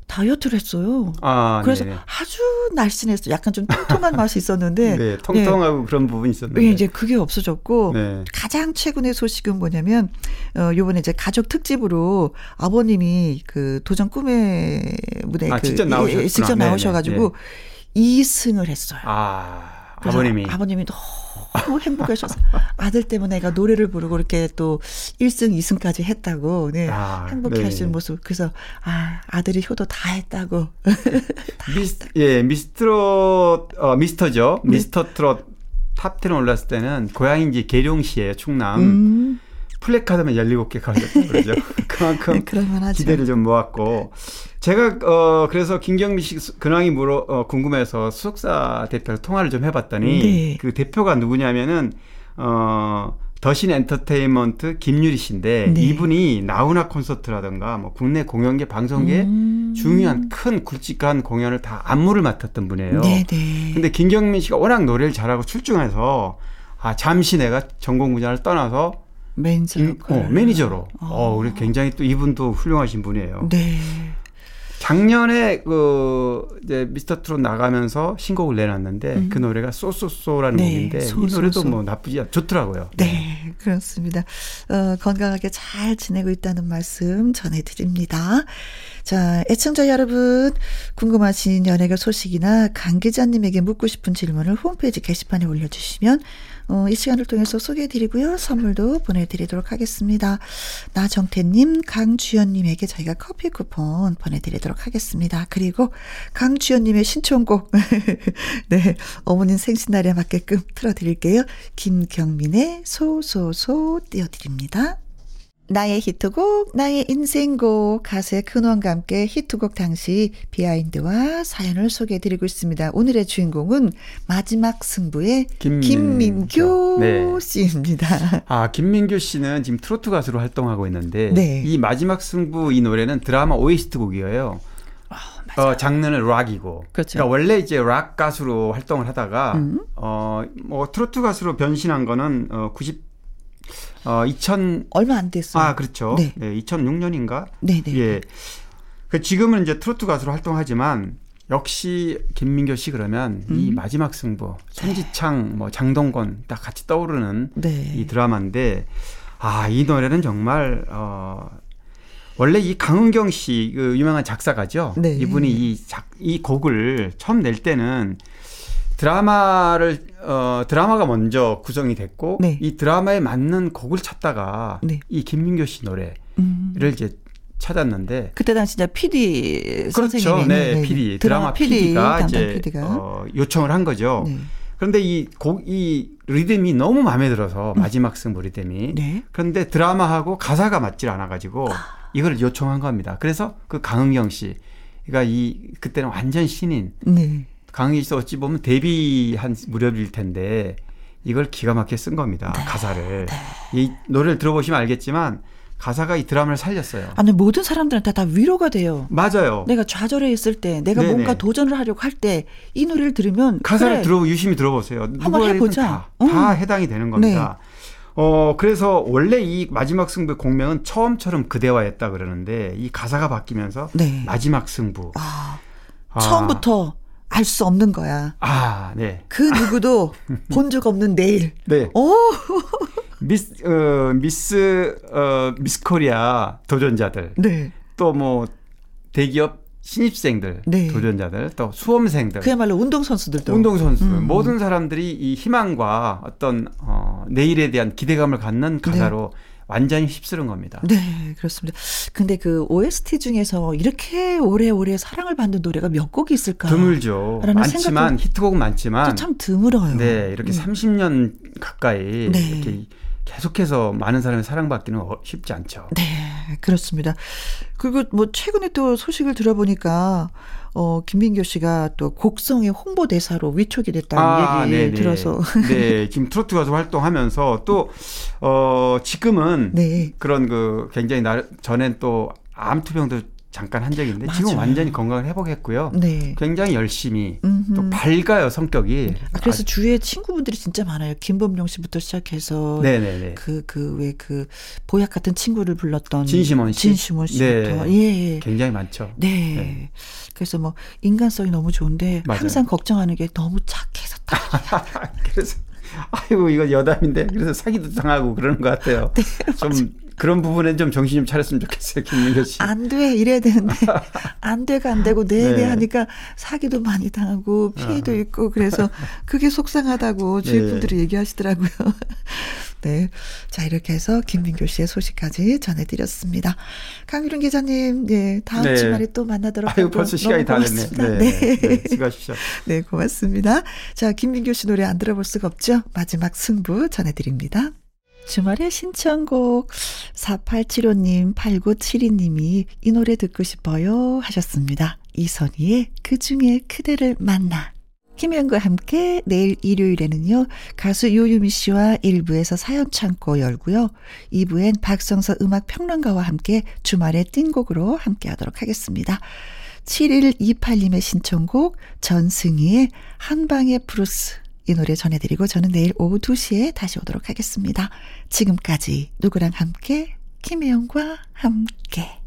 다이어트를 했어요. 아, 그래서 네네. 아주 날씬했어요. 약간 좀 통통한 맛이 있었는데. 네, 통통하고 네. 그런 부분이 있었는데. 네, 이제 그게 없어졌고 네. 가장 최근의 소식은 뭐냐면 어 요번에 이제 가족 특집으로 아버님이 그 도전 꿈의 무대 아, 그 직접 나오셨 예, 직접 나오셔 가지고 2승을 했어요. 아. 아버님이 아버님이 너무 너무 행복하셔서 아들 때문에 내가 노래를 부르고 이렇게 또 1승, 2승까지 했다고 네. 아, 행복해 네. 하시는 모습. 그래서 아, 아들이 효도 다 했다고. 다 미스, 예, 미스트롯 어, 미스터죠. 네. 미스터 트롯 탑10 올랐을 때는 고향인지 계룡시에 충남. 음. 플래카드만 17개 가졌다 그러죠. 그만큼 네, 기대를 좀 모았고 제가 어 그래서 김경민 씨 근황이 물어 어, 궁금해서 소속사 대표를 통화를 좀 해봤더니 네. 그 대표가 누구냐면은 어 더신 엔터테인먼트 김유리 씨인데 네. 이분이 나훈아 콘서트라든가 뭐 국내 공연계 방송계 음. 중요한 큰 굵직한 공연을 다 안무를 맡았던 분이에요. 네, 네. 근데 김경민 씨가 워낙 노래를 잘하고 출중해서 아 잠시 내가 전공 분야를 떠나서 매니저 어, 매니저로. 어. 어, 우리 굉장히 또 이분도 훌륭하신 분이에요. 네. 작년에 그 이제 미스터 트롯 나가면서 신곡을 내놨는데 음. 그 노래가 쏘쏘쏘라는 네, 곡인데 소, 이 노래도. 뭐 나쁘지 않 좋더라고요. 네, 네. 그렇습니다. 어, 건강하게 잘 지내고 있다는 말씀 전해드립니다. 자, 애청자 여러분 궁금하신 연예계 소식이나 강 기자님에게 묻고 싶은 질문을 홈페이지 게시판에 올려주시면 어, 이 시간을 통해서 소개해드리고요. 선물도 보내드리도록 하겠습니다. 나정태님, 강주연님에게 저희가 커피 쿠폰 보내드리도록 하겠습니다. 그리고 강주연님의 신청곡, 네, 어머님 생신날에 맞게끔 틀어드릴게요. 김경민의 소소소 띄워드립니다. 나의 히트곡, 나의 인생곡, 가수의 근원과 함께 히트곡 당시 비하인드와 사연을 소개해 드리고 있습니다. 오늘의 주인공은 마지막 승부의 김민교, 김민교 네. 씨입니다. 아, 김민교 씨는 지금 트로트 가수로 활동하고 있는데 네. 이 마지막 승부 이 노래는 드라마 OST 곡이에요. 아, 어, 장르는 락이고. 그렇죠. 그러니까 원래 이제 락 가수로 활동을 하다가 음. 어, 뭐 트로트 가수로 변신한 거는 어, 90 어, 2000 얼마 안 됐어요. 아, 그렇죠. 네. 네 2006년인가? 네, 네. 예. 그 지금은 이제 트로트 가수로 활동하지만 역시 김민교 씨 그러면 음. 이 마지막 승부, 손지창, 뭐 장동건 딱 같이 떠오르는 네. 이 드라마인데 아, 이 노래는 정말 어 원래 이 강은경 씨, 그 유명한 작사가죠. 네. 이분이 이 작, 이 곡을 처음 낼 때는 드라마를 어 드라마가 먼저 구성이 됐고 네. 이 드라마에 맞는 곡을 찾다가 네. 이 김민교 씨 노래를 음. 이제 찾았는데 그때 당시 이제 PD 그렇죠. 선생님이 네, 네, PD 네. 드라마, 드라마 PD가 이제 PD가. 어, 요청을 한 거죠. 네. 그런데 이 곡이 리듬이 너무 마음에 들어서 음. 마지막 승부 리듬이 네. 그런데 드라마하고 가사가 맞질 않아 가지고 아. 이걸 요청한 겁니다. 그래서 그 강은경 씨가 이 그때는 완전 신인 네. 강희 씨 어찌 보면 데뷔한 무렵일 텐데 이걸 기가 막히게 쓴 겁니다. 네. 가사를. 네. 이 노래를 들어보시면 알겠지만 가사가 이 드라마를 살렸어요. 아니 모든 사람들한테 다 위로가 돼요. 맞아요. 내가 좌절해 있을 때, 내가 네네. 뭔가 도전을 하려고 할 때 이 노래를 들으면 가사를 그래. 들어 유심히 들어보세요. 한번 해보자. 다, 응. 다 해당이 되는 겁니다. 네. 어 그래서 원래 이 마지막 승부의 공명은 처음처럼 그대와였다 그러는데 이 가사가 바뀌면서 네. 마지막 승부. 아, 처음부터 알 수 없는 거야. 아, 네. 그 누구도 본 적 없는 내일. 네. 오! 미스, 어, 미스, 어, 미스 코리아 도전자들. 네. 또 뭐, 대기업 신입생들, 네. 도전자들, 또 수험생들. 그야말로 운동선수들도. 운동선수, 음. 모든 사람들이 이 희망과 어떤, 어, 내일에 대한 기대감을 갖는 가사로 완전히 휩쓸은 겁니다. 네, 그렇습니다. 근데 그 OST 중에서 이렇게 오래오래 사랑을 받는 노래가 몇 곡이 있을까? 드물죠. 많지만, 히트곡은 많지만. 또참 드물어요. 네, 이렇게 음. 30년 가까이 네. 이렇게 계속해서 많은 사람이 사랑받기는 어- 쉽지 않죠. 네, 그렇습니다. 그리고 뭐 최근에 또 소식을 들어보니까 어 김민교 씨가 또 곡성의 홍보 대사로 위촉이 됐다는 얘기 네네. 들어서 네, 지금 트로트 가수 활동하면서 또, 어, 지금은 네. 그런 그 굉장히 나, 전엔 또 암투병도 잠깐 한 적이 있는데 지금 맞아요. 완전히 건강을 회복했고요. 네. 굉장히 열심히 음흠. 또 밝아요, 성격이. 아, 그래서 주위에 친구분들이 진짜 많아요. 김범용 씨부터 시작해서 네네네. 그그왜그 보약 같은 친구를 불렀던 진심원 씨. 진심원 씨부터 예. 예. 굉장히 많죠. 네. 네. 그래서 뭐 인간성이 너무 좋은데 맞아요. 항상 걱정하는 게 너무 착해서 딱 그래서 아이고 이거 여담인데 그래서 사기도 당하고 그러는 것 같아요. 네, 좀 그런 부분엔 좀 정신 좀 차렸으면 좋겠어요, 김민교 씨. 안 돼 이래야 되는데 안 돼가 안 되고 네 네 네. 하니까 사기도 많이 당하고 피해도 아. 있고 그래서 그게 속상하다고 주위 네. 분들이 얘기하시더라고요. 네. 자, 이렇게 해서 김민교 씨의 소식까지 전해드렸습니다. 강유린 기자님, 예, 다음 네. 주말에 또 만나도록 하고 벌써 시간이 다 됐네. 네, 네. 네, 수고하십시오. 네, 고맙습니다. 자, 김민교 씨 노래 안 들어볼 수가 없죠? 마지막 승부 전해드립니다. 주말의 신청곡 4875님, 8972님이 이 노래 듣고 싶어요 하셨습니다. 이선희의 그 중에 그대를 만나. 김현과 함께 내일 일요일에는요, 가수 요요미 씨와 1부에서 사연 창고 열고요, 2부엔 박성서 음악 평론가와 함께 주말의 띵곡으로 함께 하도록 하겠습니다. 7128님의 신청곡 전승희의 한방의 블루스 이 노래 전해드리고 저는 내일 오후 2시에 다시 오도록 하겠습니다. 지금까지 누구랑 함께 김혜영과 함께